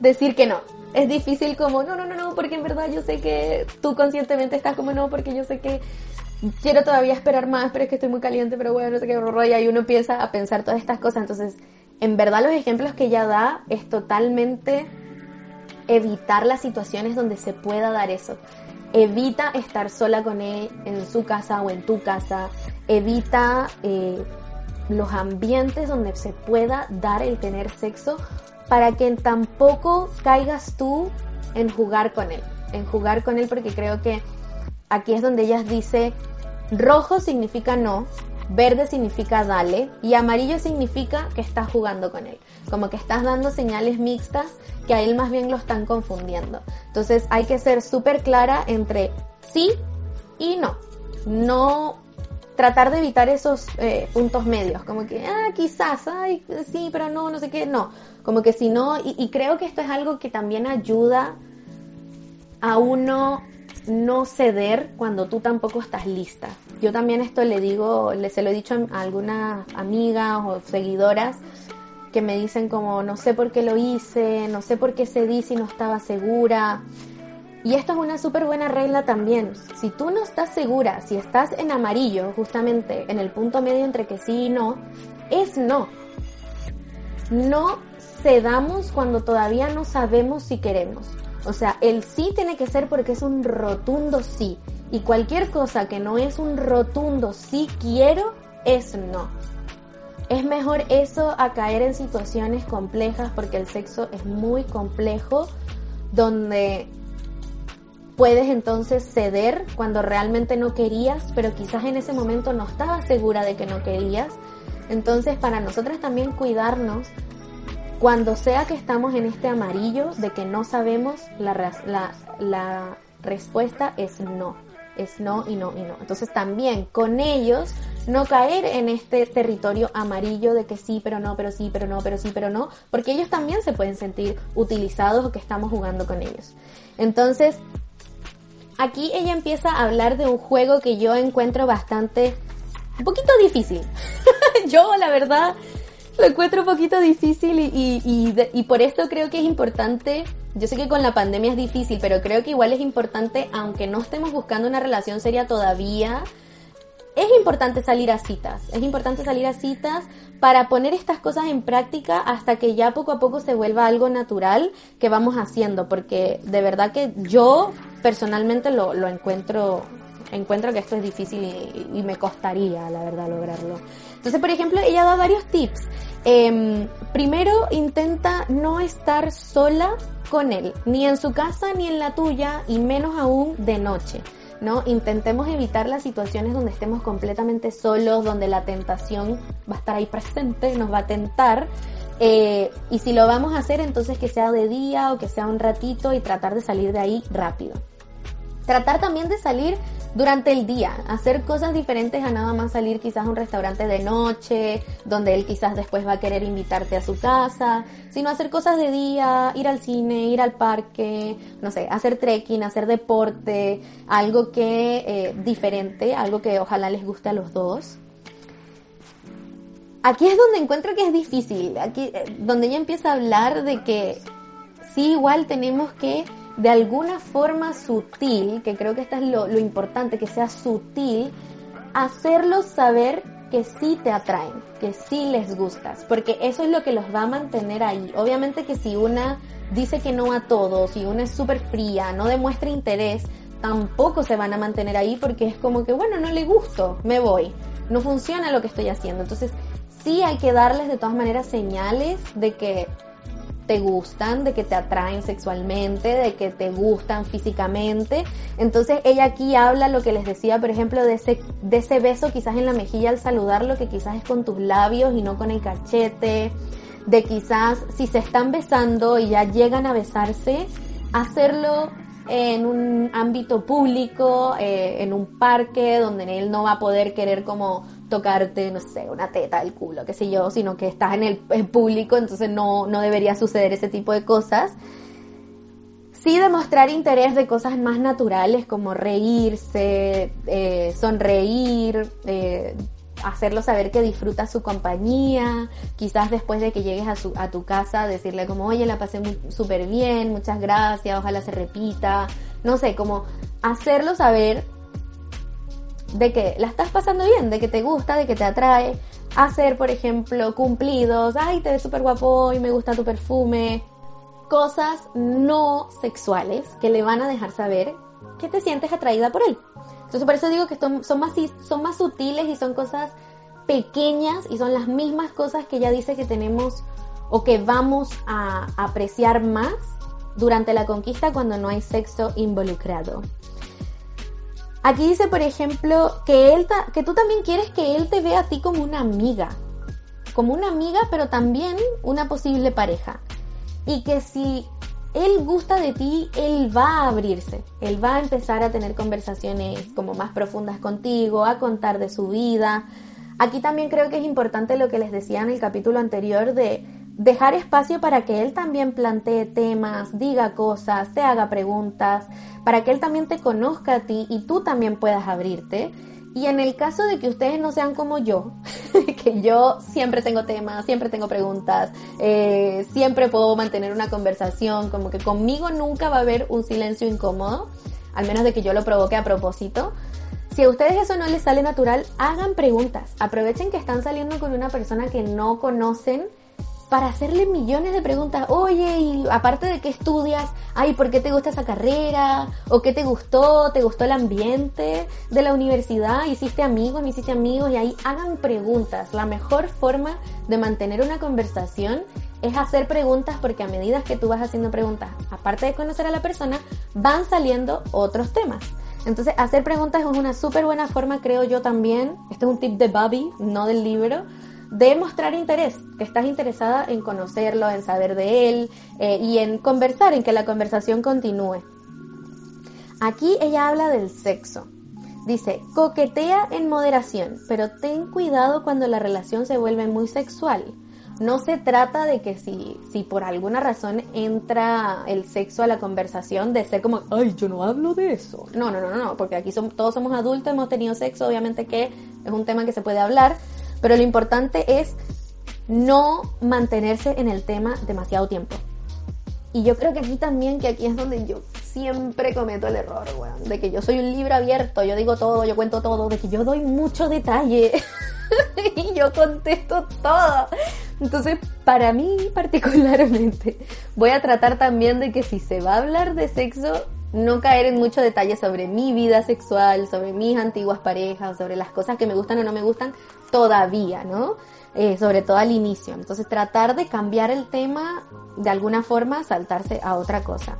decir que no. Es difícil como, no, no, no, no, porque en verdad yo sé que tú conscientemente estás como no, porque yo sé que quiero todavía esperar más, pero es que estoy muy caliente, pero bueno, no sé qué, y ahí uno empieza a pensar todas estas cosas. Entonces, en verdad los ejemplos que ella da es totalmente evitar las situaciones donde se pueda dar eso. Evita estar sola con él en su casa o en tu casa. Evita eh, los ambientes donde se pueda dar el tener sexo para que tampoco caigas tú en jugar con él. En jugar con él porque creo que aquí es donde ella dice, rojo significa no, verde significa dale y amarillo significa que estás jugando con él. Como que estás dando señales mixtas que a él más bien lo están confundiendo. Entonces hay que ser súper clara entre sí y no. No tratar de evitar esos eh, puntos medios, como que, ah, quizás, ay, sí, pero no, no sé qué, no. Como que si no, y, y creo que esto es algo que también ayuda a uno no ceder cuando tú tampoco estás lista. Yo también esto le digo, se lo he dicho a algunas amigas o seguidoras que me dicen como no sé por qué lo hice, no sé por qué cedí si no estaba segura. Y esto es una súper buena regla también. Si tú no estás segura, si estás en amarillo, justamente en el punto medio entre que sí y no, es no. No cedamos cuando todavía no sabemos si queremos. O sea, el sí tiene que ser porque es un rotundo sí. Y cualquier cosa que no es un rotundo sí quiero, es no. Es mejor eso a caer en situaciones complejas porque el sexo es muy complejo donde puedes entonces ceder cuando realmente no querías, pero quizás en ese momento no estabas segura de que no querías. Entonces para nosotras también cuidarnos cuando sea que estamos en este amarillo de que no sabemos, la, respuesta es no. Es no y no y no. Entonces también con ellos no caer en este territorio amarillo de que sí, pero no, pero sí, pero no, pero sí, pero no, porque ellos también se pueden sentir utilizados o que estamos jugando con ellos. Entonces, aquí ella empieza a hablar de un juego que yo encuentro bastante, un poquito difícil. yo, la verdad, lo encuentro un poquito difícil y, y, por esto creo que es importante, yo sé que con la pandemia es difícil, pero creo que igual es importante, aunque no estemos buscando una relación seria todavía, es importante salir a citas, es importante salir a citas para poner estas cosas en práctica hasta que ya poco a poco se vuelva algo natural que vamos haciendo, porque de verdad que yo personalmente lo, encuentro, encuentro que esto es difícil y, y me costaría, la verdad, lograrlo. Entonces, por ejemplo, ella da varios tips. Em, primero, intenta no estar sola con él, ni en su casa ni en la tuya, y menos aún de noche. ¿no? Intentemos evitar las situaciones donde estemos completamente solos, donde la tentación va a estar ahí presente, nos va a tentar. Eh, y si lo vamos a hacer, entonces que sea de día o que sea un ratito y tratar de salir de ahí rápido. Tratar también de salir durante el día, hacer cosas diferentes a nada más salir quizás a un restaurante de noche, donde él quizás después va a querer invitarte a su casa, sino hacer cosas de día, ir al cine, ir al parque, no sé, hacer trekking, hacer deporte, algo que eh, diferente, algo que ojalá les guste a los dos. Aquí es donde encuentro que es difícil, aquí eh, donde ella empieza a hablar de que sí igual tenemos que de alguna forma sutil, que creo que esto es lo, importante, que sea sutil, hacerlos saber que sí te atraen, que sí les gustas, porque eso es lo que los va a mantener ahí. Obviamente que si una dice que no a todos, si una es súper fría, no demuestra interés, tampoco se van a mantener ahí porque es como que, bueno, no le gusto, me voy, no funciona lo que estoy haciendo. Entonces, sí hay que darles de todas maneras señales de que te gustan, de que te atraen sexualmente, de que te gustan físicamente. Entonces ella aquí habla lo que les decía, por ejemplo, de ese, de ese beso quizás en la mejilla al saludarlo, que quizás es con tus labios y no con el cachete, de quizás si se están besando y ya llegan a besarse, hacerlo en un ámbito público, eh, en un parque donde él no va a poder querer como tocarte, no sé, una teta del culo, qué sé yo, sino que estás en el público, entonces no, no debería suceder ese tipo de cosas. Sí demostrar interés de cosas más naturales como reírse, eh, sonreír, eh, hacerlo saber que disfruta su compañía, quizás después de que llegues a, su, a tu casa decirle como, oye, la pasé súper bien, muchas gracias, ojalá se repita, no sé, como hacerlo saber de que la estás pasando bien, de que te gusta, de que te atrae, hacer, por ejemplo, cumplidos, ay, te ves súper guapo y me gusta tu perfume, cosas no sexuales que le van a dejar saber que te sientes atraída por él. Entonces por eso digo que son, más, son más sutiles y son cosas pequeñas y son las mismas cosas que ella dice que tenemos o que vamos a apreciar más durante la conquista cuando no hay sexo involucrado. Aquí dice, por ejemplo, que, él que tú también quieres que él te vea a ti como una amiga. Como una amiga, pero también una posible pareja. Y que si él gusta de ti, él va a abrirse, él va a empezar a tener conversaciones como más profundas contigo, a contar de su vida. Aquí también creo que es importante lo que les decía en el capítulo anterior de dejar espacio para que él también plantee temas, diga cosas, te haga preguntas, para que él también te conozca a ti y tú también puedas abrirte. Y en el caso de que ustedes no sean como yo, que yo siempre tengo temas, siempre tengo preguntas, eh, siempre puedo mantener una conversación, como que conmigo nunca va a haber un silencio incómodo, al menos de que yo lo provoque a propósito. Si a ustedes eso no les sale natural, hagan preguntas. Aprovechen que están saliendo con una persona que no conocen para hacerle millones de preguntas. Oye, y aparte de qué estudias, ay, ¿por qué te gusta esa carrera? ¿O qué te gustó? ¿Te gustó el ambiente de la universidad? ¿Hiciste amigos? ¿No hiciste amigos? Y ahí hagan preguntas. La mejor forma de mantener una conversación es hacer preguntas porque a medida que tú vas haciendo preguntas, aparte de conocer a la persona, van saliendo otros temas. Entonces, hacer preguntas es una súper buena forma, creo yo también. Este es un tip de Bobby, no del libro de mostrar interés, que estás interesada en conocerlo, en saber de él eh, y en conversar, en que la conversación continúe. Aquí ella habla del sexo. Dice, coquetea en moderación, pero ten cuidado cuando la relación se vuelve muy sexual. No se trata de que si, si por alguna razón entra el sexo a la conversación, de ser como, ay, yo no hablo de eso. No, no, no, no, porque aquí todos somos adultos, hemos tenido sexo, obviamente que es un tema que se puede hablar, pero lo importante es no mantenerse en el tema demasiado tiempo. Y yo creo que aquí también, que aquí es donde yo siempre cometo el error, weón. De que yo soy un libro abierto, yo digo todo, yo cuento todo, de que yo doy mucho detalle. y yo contesto todo. Entonces, para mí particularmente, voy a tratar también de que si se va a hablar de sexo, no caer en mucho detalle sobre mi vida sexual, sobre mis antiguas parejas, sobre las cosas que me gustan o no me gustan todavía, ¿no? Eh, sobre todo al inicio. Entonces tratar de cambiar el tema de alguna forma, saltarse a otra cosa.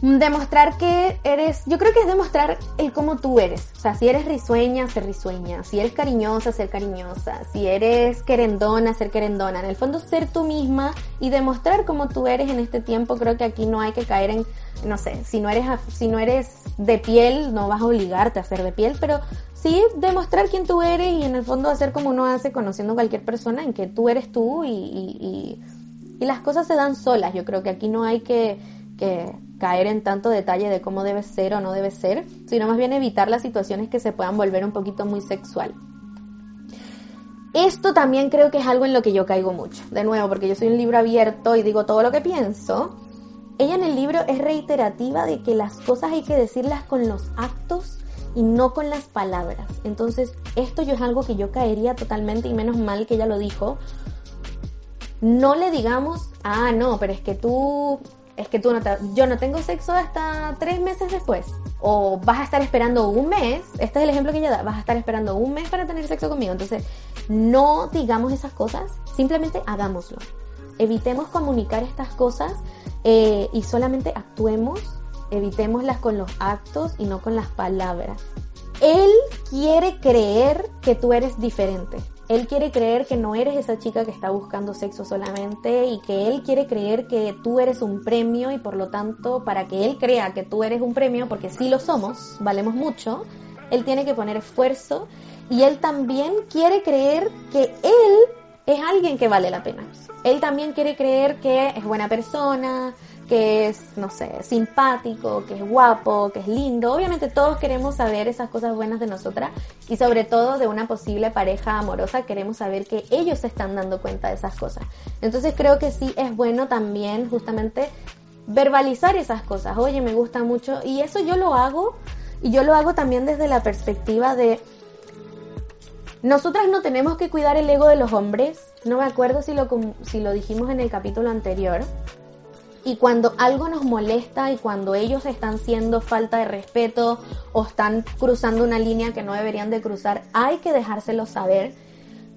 Demostrar que eres, yo creo que es demostrar el cómo tú eres. O sea, si eres risueña, ser risueña. Si eres cariñosa, ser cariñosa. Si eres querendona, ser querendona. En el fondo, ser tú misma y demostrar cómo tú eres en este tiempo. Creo que aquí no hay que caer en, no sé, si no eres, si no eres de piel, no vas a obligarte a ser de piel, pero sí demostrar quién tú eres y en el fondo hacer como uno hace conociendo a cualquier persona en que tú eres tú y, y, y, las cosas se dan solas. Yo creo que aquí no hay que, que caer en tanto detalle de cómo debe ser o no debe ser, sino más bien evitar las situaciones que se puedan volver un poquito muy sexual. Esto también creo que es algo en lo que yo caigo mucho. De nuevo, porque yo soy un libro abierto y digo todo lo que pienso. Ella en el libro es reiterativa de que las cosas hay que decirlas con los actos y no con las palabras. Entonces, esto yo es algo que yo caería totalmente y menos mal que ella lo dijo. No le digamos, ah, no, pero es que tú es que tú no te, yo no tengo sexo hasta tres meses después. O vas a estar esperando un mes, este es el ejemplo que ella da, vas a estar esperando un mes para tener sexo conmigo. Entonces, no digamos esas cosas, simplemente hagámoslo. Evitemos comunicar estas cosas eh, y solamente actuemos, evitémoslas con los actos y no con las palabras. Él quiere creer que tú eres diferente. Él quiere creer que no eres esa chica que está buscando sexo solamente y que él quiere creer que tú eres un premio y por lo tanto para que él crea que tú eres un premio, porque sí lo somos, valemos mucho, él tiene que poner esfuerzo y él también quiere creer que él es alguien que vale la pena. Él también quiere creer que es buena persona, que es, no sé, simpático, que es guapo, que es lindo. Obviamente todos queremos saber esas cosas buenas de nosotras y sobre todo de una posible pareja amorosa queremos saber que ellos se están dando cuenta de esas cosas. Entonces creo que sí es bueno también justamente verbalizar esas cosas. Oye, me gusta mucho y eso yo lo hago y yo lo hago también desde la perspectiva de nosotras no tenemos que cuidar el ego de los hombres. No me acuerdo si lo, si lo dijimos en el capítulo anterior, y cuando algo nos molesta y cuando ellos están siendo falta de respeto o están cruzando una línea que no deberían de cruzar, hay que dejárselo saber.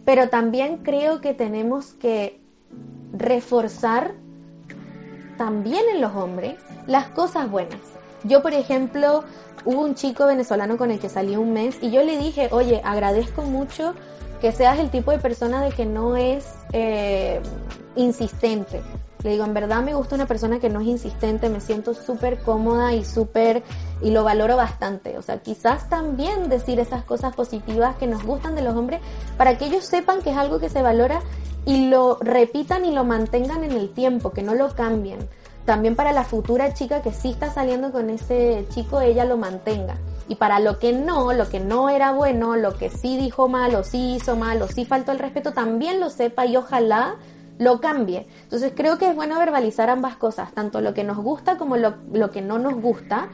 Pero también creo que tenemos que reforzar también en los hombres las cosas buenas. Yo, por ejemplo, hubo un chico venezolano con el que salí un mes y yo le dije, oye, agradezco mucho que seas el tipo de persona de que no es eh, insistente. Le digo, en verdad me gusta una persona que no es insistente, me siento súper cómoda y súper, y lo valoro bastante. O sea, quizás también decir esas cosas positivas que nos gustan de los hombres para que ellos sepan que es algo que se valora y lo repitan y lo mantengan en el tiempo, que no lo cambien. También para la futura chica que sí está saliendo con ese chico, ella lo mantenga. Y para lo que no, lo que no era bueno, lo que sí dijo mal, o sí hizo mal, o sí faltó el respeto, también lo sepa y ojalá lo cambie. Entonces creo que es bueno verbalizar ambas cosas, tanto lo que nos gusta como lo, lo que no nos gusta,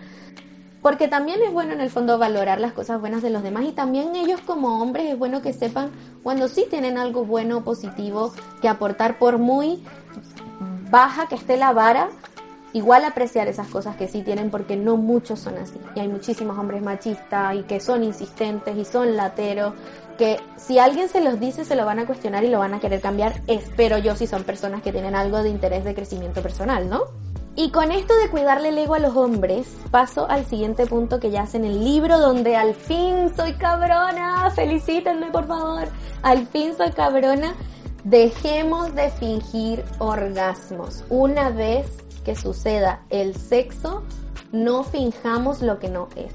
porque también es bueno en el fondo valorar las cosas buenas de los demás y también ellos como hombres es bueno que sepan cuando sí tienen algo bueno positivo que aportar por muy baja que esté la vara, igual apreciar esas cosas que sí tienen porque no muchos son así. Y hay muchísimos hombres machistas y que son insistentes y son lateros que si alguien se los dice se lo van a cuestionar y lo van a querer cambiar, espero yo si son personas que tienen algo de interés de crecimiento personal, ¿no? Y con esto de cuidarle el ego a los hombres, paso al siguiente punto que ya hace en el libro donde al fin soy cabrona, felicítenme por favor, al fin soy cabrona, dejemos de fingir orgasmos. Una vez que suceda el sexo, no finjamos lo que no es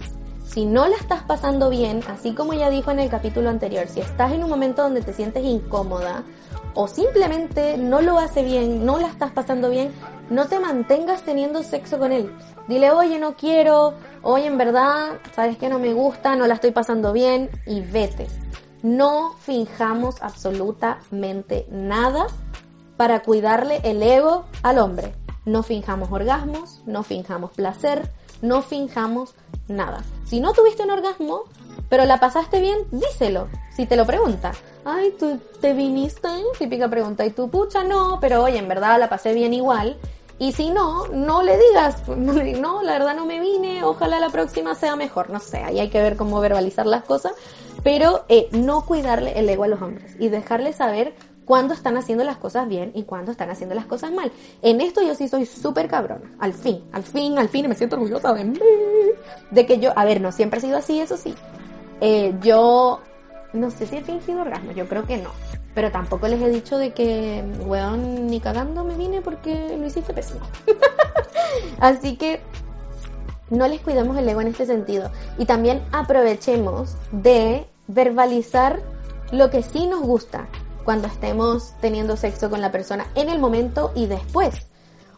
si no la estás pasando bien, así como ya dijo en el capítulo anterior, si estás en un momento donde te sientes incómoda o simplemente no lo hace bien, no la estás pasando bien, no te mantengas teniendo sexo con él. Dile, oye, no quiero, oye, en verdad, sabes que no me gusta, no la estoy pasando bien y vete. No finjamos absolutamente nada para cuidarle el ego al hombre. No finjamos orgasmos, no finjamos placer, no finjamos nada. Si no tuviste un orgasmo, pero la pasaste bien, díselo. Si te lo pregunta. Ay, tú te viniste, típica pregunta. Y tú, pucha, no, pero oye, en verdad la pasé bien igual. Y si no, no le digas, no, la verdad no me vine, ojalá la próxima sea mejor, no sé, ahí hay que ver cómo verbalizar las cosas, pero eh, no cuidarle el ego a los hombres y dejarles saber cuándo están haciendo las cosas bien y cuándo están haciendo las cosas mal. En esto yo sí soy súper cabrona. Al fin, al fin, al fin, me siento orgullosa de mí. De que yo, a ver, no siempre he sido así, eso sí. Eh, yo no sé si he fingido orgasmo, yo creo que no. Pero tampoco les he dicho de que, weón, ni cagando me vine porque lo hiciste pésimo. Así que no les cuidemos el ego en este sentido. Y también aprovechemos de verbalizar lo que sí nos gusta cuando estemos teniendo sexo con la persona en el momento y después.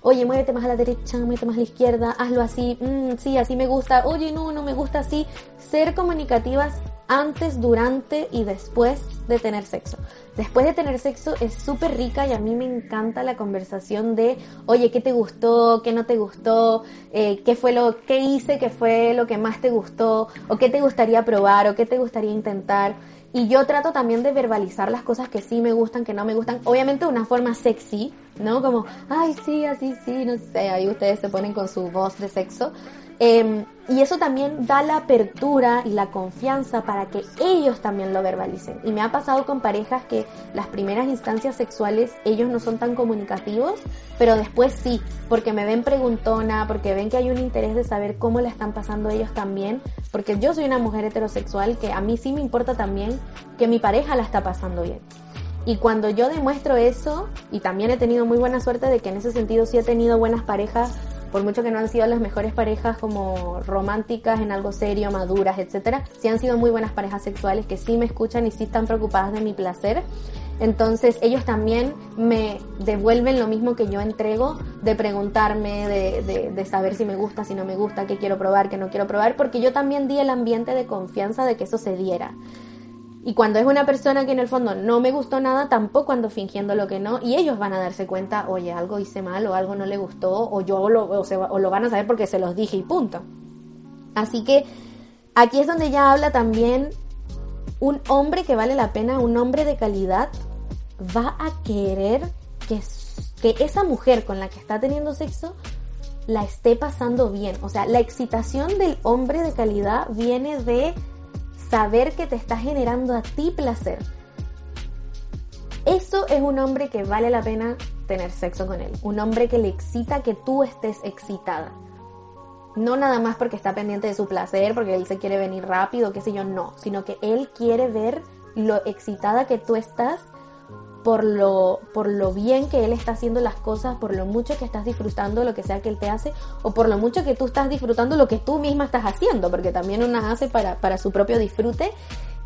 Oye, muévete más a la derecha, muévete más a la izquierda, hazlo así, mm, sí, así me gusta, oye, no, no me gusta así. Ser comunicativas antes, durante y después de tener sexo. Después de tener sexo es súper rica y a mí me encanta la conversación de, oye, ¿qué te gustó? ¿Qué no te gustó? Eh, ¿Qué fue lo que hice? ¿Qué fue lo que más te gustó? ¿O qué te gustaría probar? ¿O qué te gustaría intentar? Y yo trato también de verbalizar las cosas que sí me gustan, que no me gustan. Obviamente de una forma sexy, ¿no? Como, ay, sí, así, sí, no sé. Ahí ustedes se ponen con su voz de sexo. Em, y eso también da la apertura y la confianza para que ellos también lo verbalicen. Y me ha pasado con parejas que las primeras instancias sexuales ellos no son tan comunicativos, pero después sí, porque me ven preguntona, porque ven que hay un interés de saber cómo la están pasando ellos también, porque yo soy una mujer heterosexual que a mí sí me importa también que mi pareja la está pasando bien. Y cuando yo demuestro eso, y también he tenido muy buena suerte de que en ese sentido sí he tenido buenas parejas por mucho que no han sido las mejores parejas como románticas en algo serio, maduras, etcétera, sí han sido muy buenas parejas sexuales que sí me escuchan y sí están preocupadas de mi placer. Entonces ellos también me devuelven lo mismo que yo entrego, de preguntarme, de, saber si me gusta, si no me gusta, qué quiero probar, qué no quiero probar, porque yo también di el ambiente de confianza de que eso se diera. Y cuando es una persona que en el fondo no me gustó nada, tampoco ando fingiendo lo que no. Y ellos van a darse cuenta, oye, algo hice mal o algo no le gustó, o yo lo, o, lo van a saber porque se los dije y punto. Así que aquí es donde ya habla también un hombre que vale la pena, un hombre de calidad, va a querer que, que esa mujer con la que está teniendo sexo la esté pasando bien. O sea, la excitación del hombre de calidad viene de saber que te está generando a ti placer. Eso es un hombre que vale la pena tener sexo con él. Un hombre que le excita que tú estés excitada. No nada más porque está pendiente de su placer, porque él se quiere venir rápido, qué sé yo, no. Sino que él quiere ver lo excitada que tú estás por lo, por lo bien que él está haciendo las cosas, por lo mucho que estás disfrutando lo que sea que él te hace, o por lo mucho que tú estás disfrutando lo que tú misma estás haciendo, porque también una hace para, para su propio disfrute.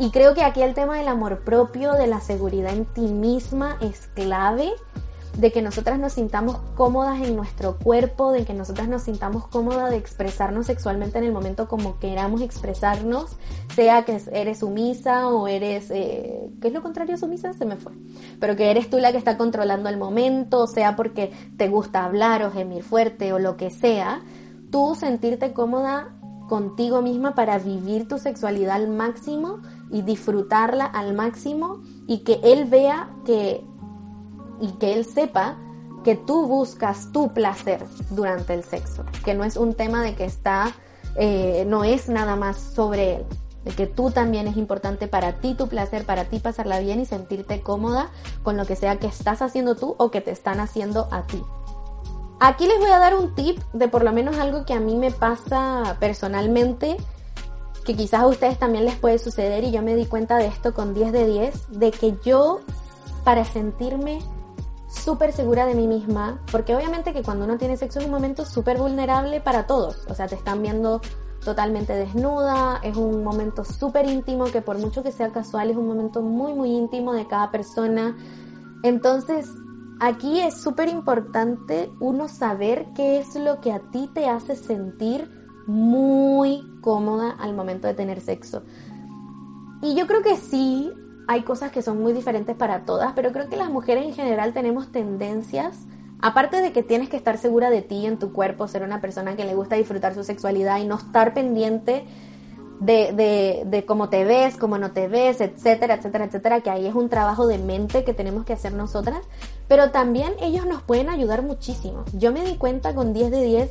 Y creo que aquí el tema del amor propio, de la seguridad en ti misma es clave de que nosotras nos sintamos cómodas en nuestro cuerpo, de que nosotras nos sintamos cómodas de expresarnos sexualmente en el momento como queramos expresarnos, sea que eres sumisa o eres, eh, ¿qué es lo contrario a sumisa? Se me fue. Pero que eres tú la que está controlando el momento, sea porque te gusta hablar o gemir fuerte o lo que sea, tú sentirte cómoda contigo misma para vivir tu sexualidad al máximo y disfrutarla al máximo y que él vea que y que él sepa que tú buscas tu placer durante el sexo, que no es un tema de que está, eh, no es nada más sobre él, de que tú también es importante para ti tu placer, para ti pasarla bien y sentirte cómoda con lo que sea que estás haciendo tú o que te están haciendo a ti. Aquí les voy a dar un tip de por lo menos algo que a mí me pasa personalmente, que quizás a ustedes también les puede suceder y yo me di cuenta de esto con 10 de 10, de que yo para sentirme súper segura de mí misma, porque obviamente que cuando uno tiene sexo es un momento súper vulnerable para todos, o sea, te están viendo totalmente desnuda, es un momento súper íntimo que por mucho que sea casual es un momento muy muy íntimo de cada persona. Entonces, aquí es súper importante uno saber qué es lo que a ti te hace sentir muy cómoda al momento de tener sexo. Y yo creo que sí, hay cosas que son muy diferentes para todas, pero creo que las mujeres en general tenemos tendencias, aparte de que tienes que estar segura de ti en tu cuerpo, ser una persona que le gusta disfrutar su sexualidad y no estar pendiente de cómo te ves, cómo no te ves, etcétera, etcétera, etcétera, que ahí es un trabajo de mente que tenemos que hacer nosotras, pero también ellos nos pueden ayudar muchísimo. Yo me di cuenta con 10 de 10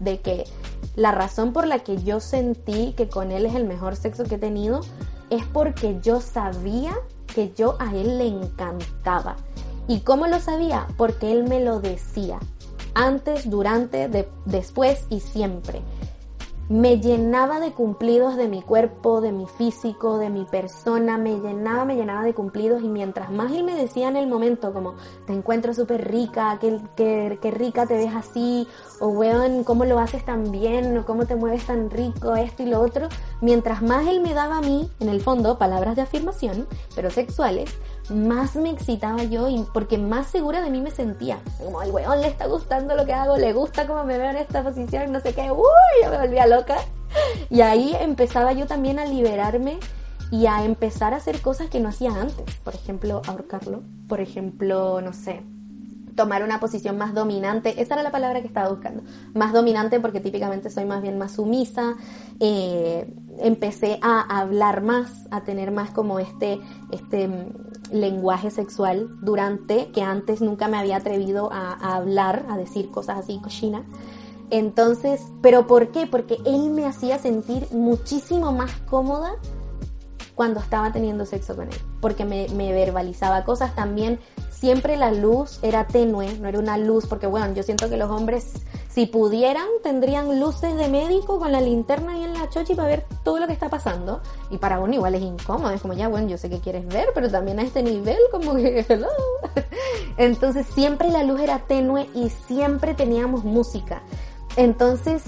de, que la razón por la que yo sentí que con él es el mejor sexo que he tenido es porque yo sabía que yo a él le encantaba. ¿Y cómo lo sabía? Porque él me lo decía. Antes, durante, después y siempre me llenaba de cumplidos de mi cuerpo, de mi físico, de mi persona, me llenaba, me llenaba de cumplidos y mientras más él me decía en el momento como te encuentro súper rica, qué, rica te ves así, o weón, cómo lo haces tan bien, o cómo te mueves tan rico, esto y lo otro, mientras más él me daba a mí, en el fondo, palabras de afirmación, pero sexuales, más me excitaba yo y porque más segura de mí me sentía. Como al weón le está gustando lo que hago, le gusta cómo me veo en esta posición, no sé qué, uy, yo me volvía loca. Y ahí empezaba yo también a liberarme y a empezar a hacer cosas que no hacía antes. Por ejemplo, ahorcarlo. Por ejemplo, no sé, tomar una posición más dominante. Esa era la palabra que estaba buscando. Más dominante porque típicamente soy más bien más sumisa. Eh, empecé a hablar más, a tener más como este, este lenguaje sexual durante que antes nunca me había atrevido a, hablar, a decir cosas así cochina. Entonces, ¿pero por qué? Porque él me hacía sentir muchísimo más cómoda cuando estaba teniendo sexo con él, porque me, me verbalizaba cosas también siempre la luz era tenue, no era una luz, porque bueno, yo siento que los hombres, si pudieran, tendrían luces de médico con la linterna ahí en la chochi para ver todo lo que está pasando. Y para uno igual es incómodo, es como ya, bueno, yo sé que quieres ver, pero también a este nivel, como que, hello. Entonces siempre la luz era tenue y siempre teníamos música. Entonces,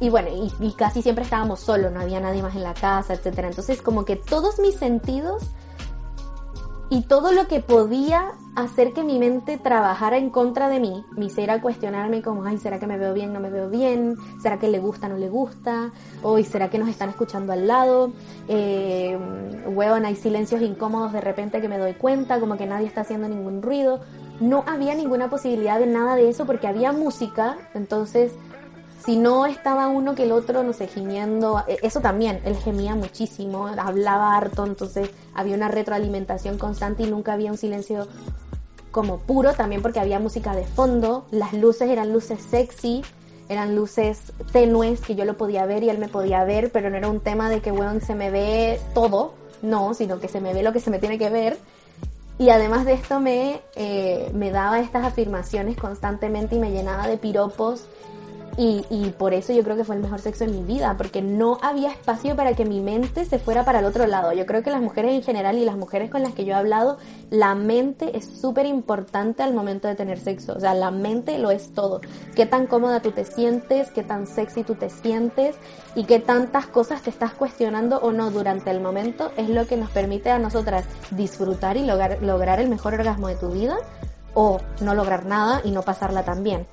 y bueno, y, casi siempre estábamos solos, no había nadie más en la casa, etcétera. Entonces, como que todos mis sentidos y todo lo que podía hacer que mi mente trabajara en contra de mí, me hiciera cuestionarme como, ay, ¿será que me veo bien, no me veo bien? ¿Será que le gusta, no le gusta? ¿O será que nos están escuchando al lado? Eh, hay silencios incómodos de repente que me doy cuenta, como que nadie está haciendo ningún ruido. No había ninguna posibilidad de nada de eso porque había música, entonces si no estaba uno que el otro, no sé, gimiendo, e, eso también, él gemía muchísimo, hablaba harto, entonces había una retroalimentación constante y nunca había un silencio como puro, también porque había música de fondo, las luces eran luces sexy, eran luces tenues que yo lo podía ver y él me podía ver, pero no era un tema de que, bueno, se me ve todo, no, sino que se me ve lo que se me tiene que ver. Y además de esto me, eh, me daba estas afirmaciones constantemente y me llenaba de piropos y, y, por eso yo creo que fue el mejor sexo en mi vida, porque no había espacio para que mi mente se fuera para el otro lado. Yo creo que las mujeres en general y las mujeres con las que yo he hablado, la mente es súper importante al momento de tener sexo. O sea, la mente lo es todo. Qué tan cómoda tú te sientes, qué tan sexy tú te sientes y qué tantas cosas te estás cuestionando o no durante el momento es lo que nos permite a nosotras disfrutar y lograr, lograr el mejor orgasmo de tu vida o no lograr nada y no pasarla tan bien.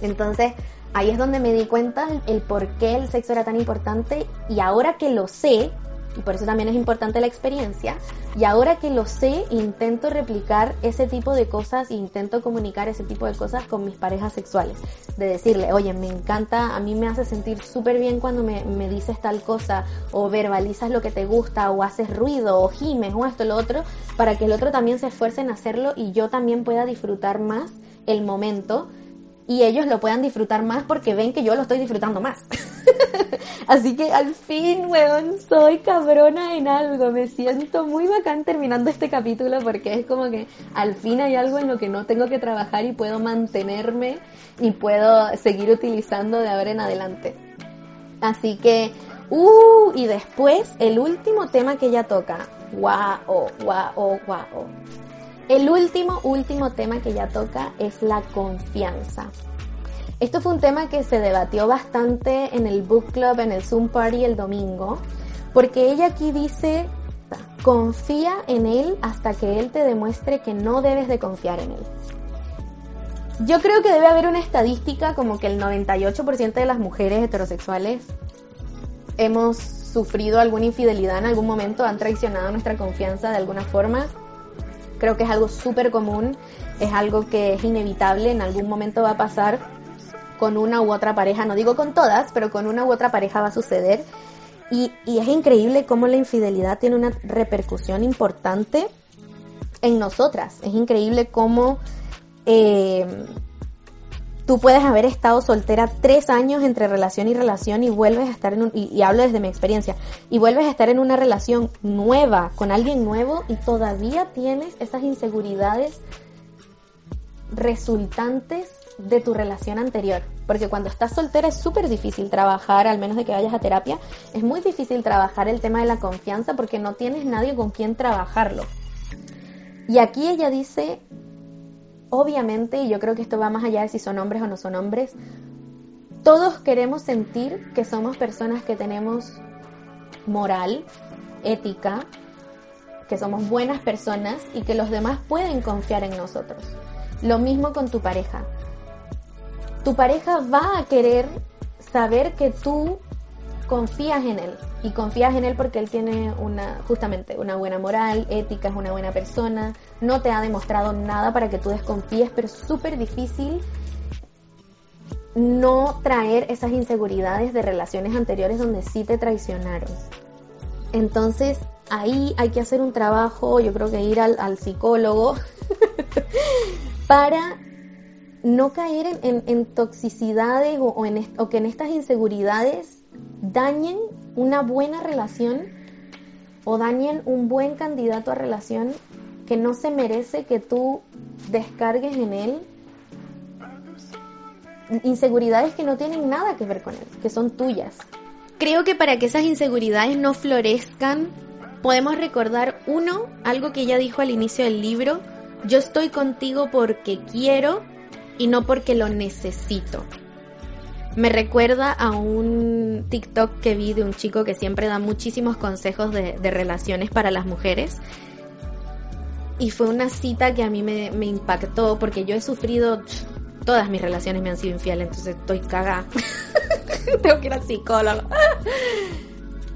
Entonces, ahí es donde me di cuenta el, por qué el sexo era tan importante y ahora que lo sé, y por eso también es importante la experiencia, y ahora que lo sé, intento replicar ese tipo de cosas, intento comunicar ese tipo de cosas con mis parejas sexuales. De decirle, oye, me encanta, a mí me hace sentir súper bien cuando me, me dices tal cosa, o verbalizas lo que te gusta, o haces ruido, o gimes, o esto, lo otro, para que el otro también se esfuerce en hacerlo y yo también pueda disfrutar más el momento y ellos lo puedan disfrutar más porque ven que yo lo estoy disfrutando más. Así que al fin, weón, soy cabrona en algo. Me siento muy bacán terminando este capítulo porque es como que al fin hay algo en lo que no tengo que trabajar y puedo mantenerme y puedo seguir utilizando de ahora en adelante. Así que, uh, y después el último tema que ella toca. Guau, guau, guau. El último, último tema que ella toca es la confianza. Esto fue un tema que se debatió bastante en el book club, en el Zoom party el domingo, porque ella aquí dice, confía en él hasta que él te demuestre que no debes de confiar en él. Yo creo que debe haber una estadística como que el 98% de las mujeres heterosexuales hemos sufrido alguna infidelidad en algún momento, han traicionado nuestra confianza de alguna forma Creo que es algo súper común, es algo que es inevitable, en algún momento va a pasar con una u otra pareja, no digo con todas, pero con una u otra pareja va a suceder. Y, es increíble cómo la infidelidad tiene una repercusión importante en nosotras. Es increíble cómo eh, tú puedes haber estado soltera tres años entre relación y relación y vuelves a estar en un, y, hablo desde mi experiencia, y vuelves a estar en una relación nueva con alguien nuevo y todavía tienes esas inseguridades resultantes de tu relación anterior. Porque cuando estás soltera es súper difícil trabajar, al menos de que vayas a terapia, es muy difícil trabajar el tema de la confianza porque no tienes nadie con quien trabajarlo. Y aquí ella dice, obviamente, y yo creo que esto va más allá de si son hombres o no son hombres, todos queremos sentir que somos personas que tenemos moral, ética, que somos buenas personas y que los demás pueden confiar en nosotros. Lo mismo con tu pareja. Tu pareja va a querer saber que tú confías en él y confías en él porque él tiene una justamente una buena moral, ética, es una buena persona, no te ha demostrado nada para que tú desconfíes, pero es súper difícil no traer esas inseguridades de relaciones anteriores donde sí te traicionaron. Entonces, ahí hay que hacer un trabajo, yo creo que ir al, psicólogo para no caer en, toxicidades o, o que en estas inseguridades dañen una buena relación o dañen un buen candidato a relación que no se merece que tú descargues en él inseguridades que no tienen nada que ver con él, que son tuyas. Creo que para que esas inseguridades no florezcan, podemos recordar uno, algo que ella dijo al inicio del libro, yo estoy contigo porque quiero y no porque lo necesito. Me recuerda a un TikTok que vi de un chico que siempre da muchísimos consejos de, relaciones para las mujeres. Y fue una cita que a mí me, impactó porque yo he sufrido, todas mis relaciones me han sido infieles, entonces estoy cagada. Tengo que ir al psicólogo.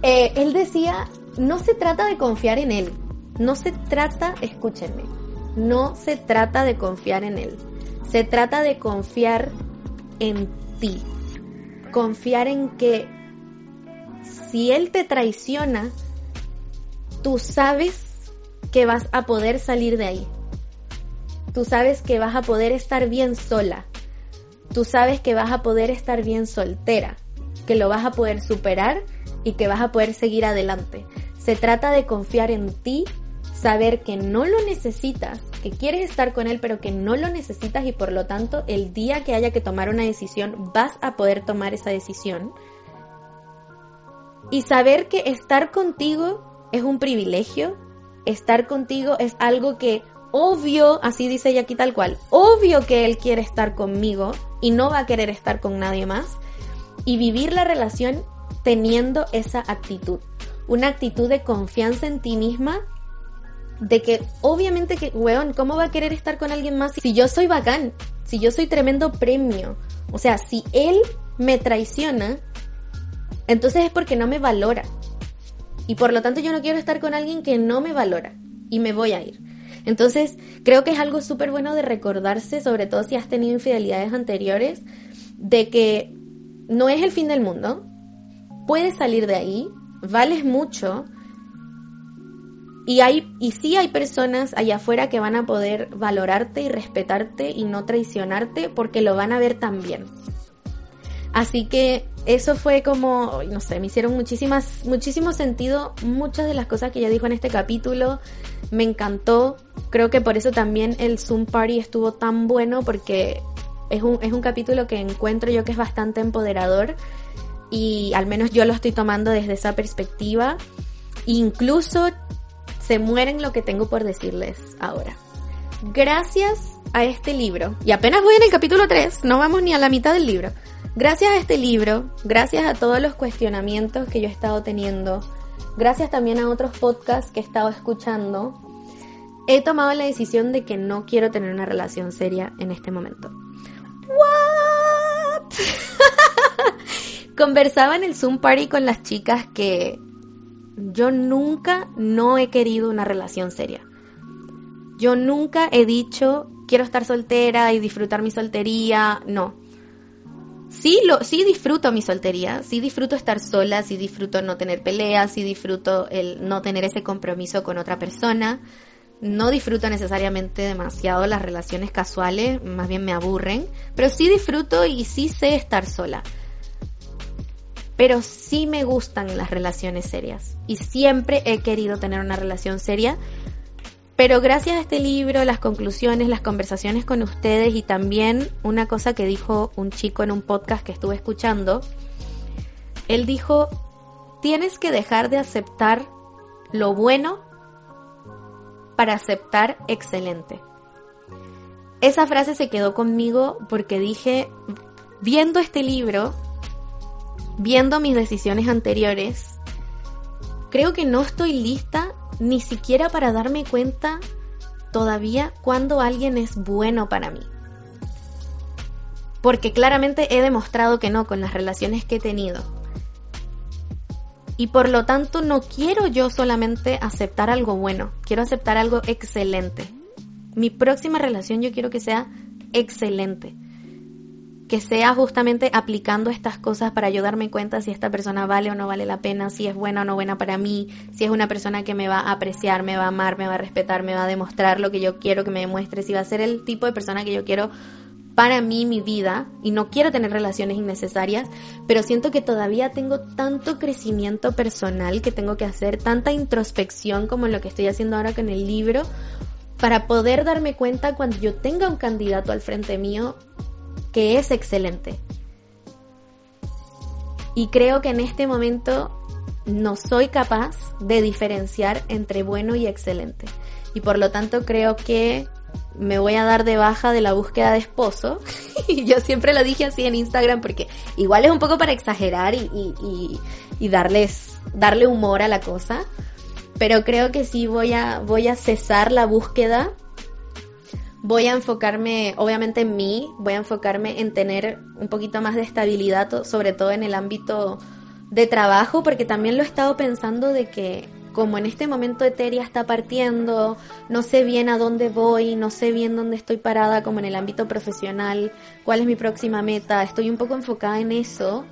Eh, él decía, no se trata de confiar en él, no se trata, escúchenme, no se trata de confiar en él, se trata de confiar en ti confiar en que si Él te traiciona, tú sabes que vas a poder salir de ahí. Tú sabes que vas a poder estar bien sola. Tú sabes que vas a poder estar bien soltera, que lo vas a poder superar y que vas a poder seguir adelante. Se trata de confiar en ti, saber que no lo necesitas que quieres estar con él pero que no lo necesitas y por lo tanto el día que haya que tomar una decisión vas a poder tomar esa decisión. Y saber que estar contigo es un privilegio, estar contigo es algo que obvio, así dice ella aquí tal cual, obvio que él quiere estar conmigo y no va a querer estar con nadie más. Y vivir la relación teniendo esa actitud, una actitud de confianza en ti misma de que obviamente que, weón, ¿cómo va a querer estar con alguien más si yo soy bacán? Si yo soy tremendo premio. O sea, si él me traiciona, entonces es porque no me valora. Y por lo tanto yo no quiero estar con alguien que no me valora. Y me voy a ir. Entonces, creo que es algo súper bueno de recordarse, sobre todo si has tenido infidelidades anteriores, de que no es el fin del mundo. Puedes salir de ahí, vales mucho, y, hay, y sí hay personas allá afuera que van a poder valorarte y respetarte y no traicionarte porque lo van a ver también. Así que eso fue como, no sé, me hicieron muchísimas, muchísimo sentido muchas de las cosas que ella dijo en este capítulo. Me encantó. Creo que por eso también el Zoom Party estuvo tan bueno porque es un, es un capítulo que encuentro yo que es bastante empoderador y al menos yo lo estoy tomando desde esa perspectiva. Incluso se mueren lo que tengo por decirles ahora. Gracias a este libro, y apenas voy en el capítulo 3, no vamos ni a la mitad del libro. Gracias a este libro, gracias a todos los cuestionamientos que yo he estado teniendo, gracias también a otros podcasts que he estado escuchando, he tomado la decisión de que no quiero tener una relación seria en este momento. ¿What? Conversaba en el Zoom Party con las chicas que yo nunca no he querido una relación seria. Yo nunca he dicho quiero estar soltera y disfrutar mi soltería, no. sí, lo, sí disfruto mi soltería, sí disfruto estar sola, sí disfruto no tener peleas, sí disfruto el no tener ese compromiso con otra persona. No disfruto necesariamente demasiado las relaciones casuales, más bien me aburren, pero sí disfruto y sí sé estar sola. Pero sí me gustan las relaciones serias y siempre he querido tener una relación seria pero gracias a este libro, las conclusiones, las conversaciones con ustedes y también una cosa que dijo un chico en un podcast que estuve escuchando, él dijo, tienes que dejar de aceptar lo bueno para aceptar excelente. Esa frase se quedó conmigo porque dije, viendo este libro, viendo mis decisiones anteriores, creo que no estoy lista ni siquiera para darme cuenta todavía cuando alguien es bueno para mí. Porque claramente he demostrado que no con las relaciones que he tenido. Y por lo tanto no quiero yo solamente aceptar algo bueno, quiero aceptar algo excelente. Mi próxima relación yo quiero que sea excelente que sea justamente aplicando estas cosas para yo darme cuenta si esta persona vale o no vale la pena, si es buena o no buena para mí, si es una persona que me va a apreciar, me va a amar, me va a respetar, me va a demostrar lo que yo quiero que me demuestre, si va a ser el tipo de persona que yo quiero para mí mi vida y no quiero tener relaciones innecesarias, pero siento que todavía tengo tanto crecimiento personal que tengo que hacer, tanta introspección como lo que estoy haciendo ahora con el libro, para poder darme cuenta cuando yo tenga un candidato al frente mío, que es excelente. Y creo que en este momento no soy capaz de diferenciar entre bueno y excelente. Y por lo tanto creo que me voy a dar de baja de la búsqueda de esposo. y yo siempre lo dije así en Instagram porque igual es un poco para exagerar y, y, darles, darle humor a la cosa. Pero creo que sí voy a, voy a cesar la búsqueda voy a enfocarme obviamente en mí, voy a enfocarme en tener un poquito más de estabilidad, sobre todo en el ámbito de trabajo, porque también lo he estado pensando de que como en este momento Eteria está partiendo, no sé bien a dónde voy, no sé bien dónde estoy parada como en el ámbito profesional, cuál es mi próxima meta, estoy un poco enfocada en eso.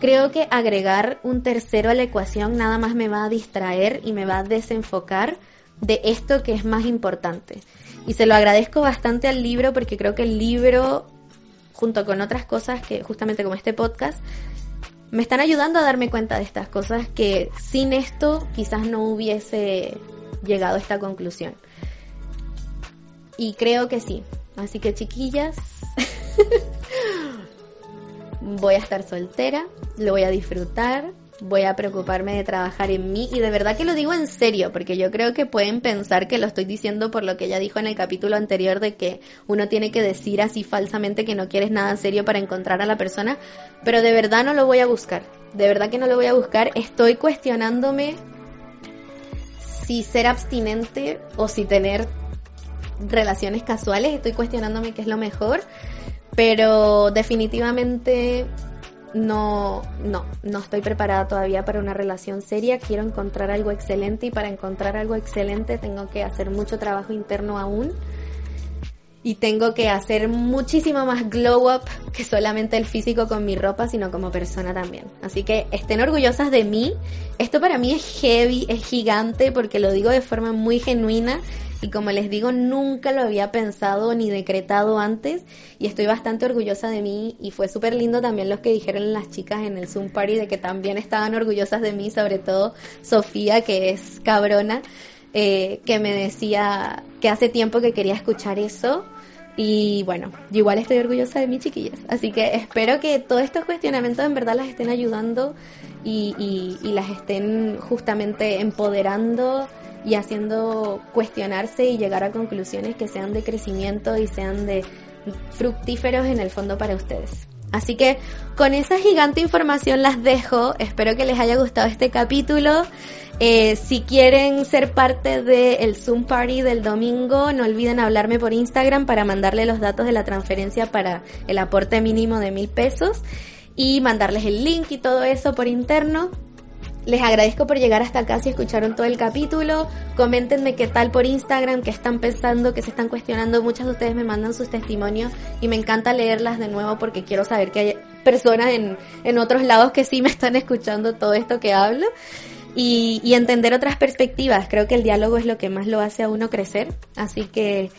Creo que agregar un tercero a la ecuación nada más me va a distraer y me va a desenfocar de esto que es más importante. Y se lo agradezco bastante al libro porque creo que el libro, junto con otras cosas que justamente como este podcast, me están ayudando a darme cuenta de estas cosas que sin esto quizás no hubiese llegado a esta conclusión. Y creo que sí. Así que chiquillas, voy a estar soltera, lo voy a disfrutar, voy a preocuparme de trabajar en mí. Y de verdad que lo digo en serio porque yo creo que pueden pensar que lo estoy diciendo por lo que ella dijo en el capítulo anterior de que uno tiene que decir así falsamente que no quieres nada serio para encontrar a la persona, pero de verdad no lo voy a buscar, de verdad que no lo voy a buscar, estoy cuestionándome si ser abstinente o si tener relaciones casuales, estoy cuestionándome qué es lo mejor, pero definitivamente no, no, no estoy preparada todavía para una relación seria, quiero encontrar algo excelente y para encontrar algo excelente tengo que hacer mucho trabajo interno aún y tengo que hacer muchísimo más glow up que solamente el físico con mi ropa, sino como persona también. Así que estén orgullosas de mí. Esto para mí es heavy, es gigante porque lo digo de forma muy genuina y como les digo, nunca lo había pensado ni decretado antes y estoy bastante orgullosa de mí y fue súper lindo también los que dijeron las chicas en el Zoom Party de que también estaban orgullosas de mí, sobre todo Sofía, que es cabrona, eh, que me decía que hace tiempo que quería escuchar eso. Y bueno, igual estoy orgullosa de mí, chiquillas. Así que espero que todos estos cuestionamientos en verdad las estén ayudando y las estén justamente empoderando y haciendo cuestionarse y llegar a conclusiones que sean de crecimiento y sean de fructíferos en el fondo para ustedes. Así que con esa gigante información las dejo. Espero que les haya gustado este capítulo. Eh, si quieren ser parte del Zoom Party del domingo, no olviden hablarme por Instagram para mandarle los datos de la transferencia para el aporte mínimo de mil pesos y mandarles el link y todo eso por interno. Les agradezco por llegar hasta acá si escucharon todo el capítulo. Coméntenme qué tal por Instagram, qué están pensando, qué se están cuestionando. Muchas de ustedes me mandan sus testimonios y me encanta leerlas de nuevo porque quiero saber que hay personas en, en otros lados que sí me están escuchando todo esto que hablo. Y, y entender otras perspectivas. Creo que el diálogo es lo que más lo hace a uno crecer. Así que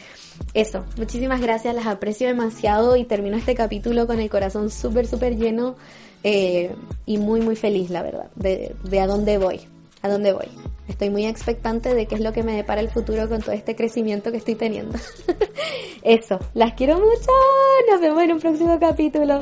eso, muchísimas gracias, las aprecio demasiado y termino este capítulo con el corazón súper, súper lleno eh, y muy, muy feliz, la verdad, de, de a dónde voy, a dónde voy. Estoy muy expectante de qué es lo que me depara el futuro con todo este crecimiento que estoy teniendo. Eso, las quiero mucho. Nos vemos en un próximo capítulo.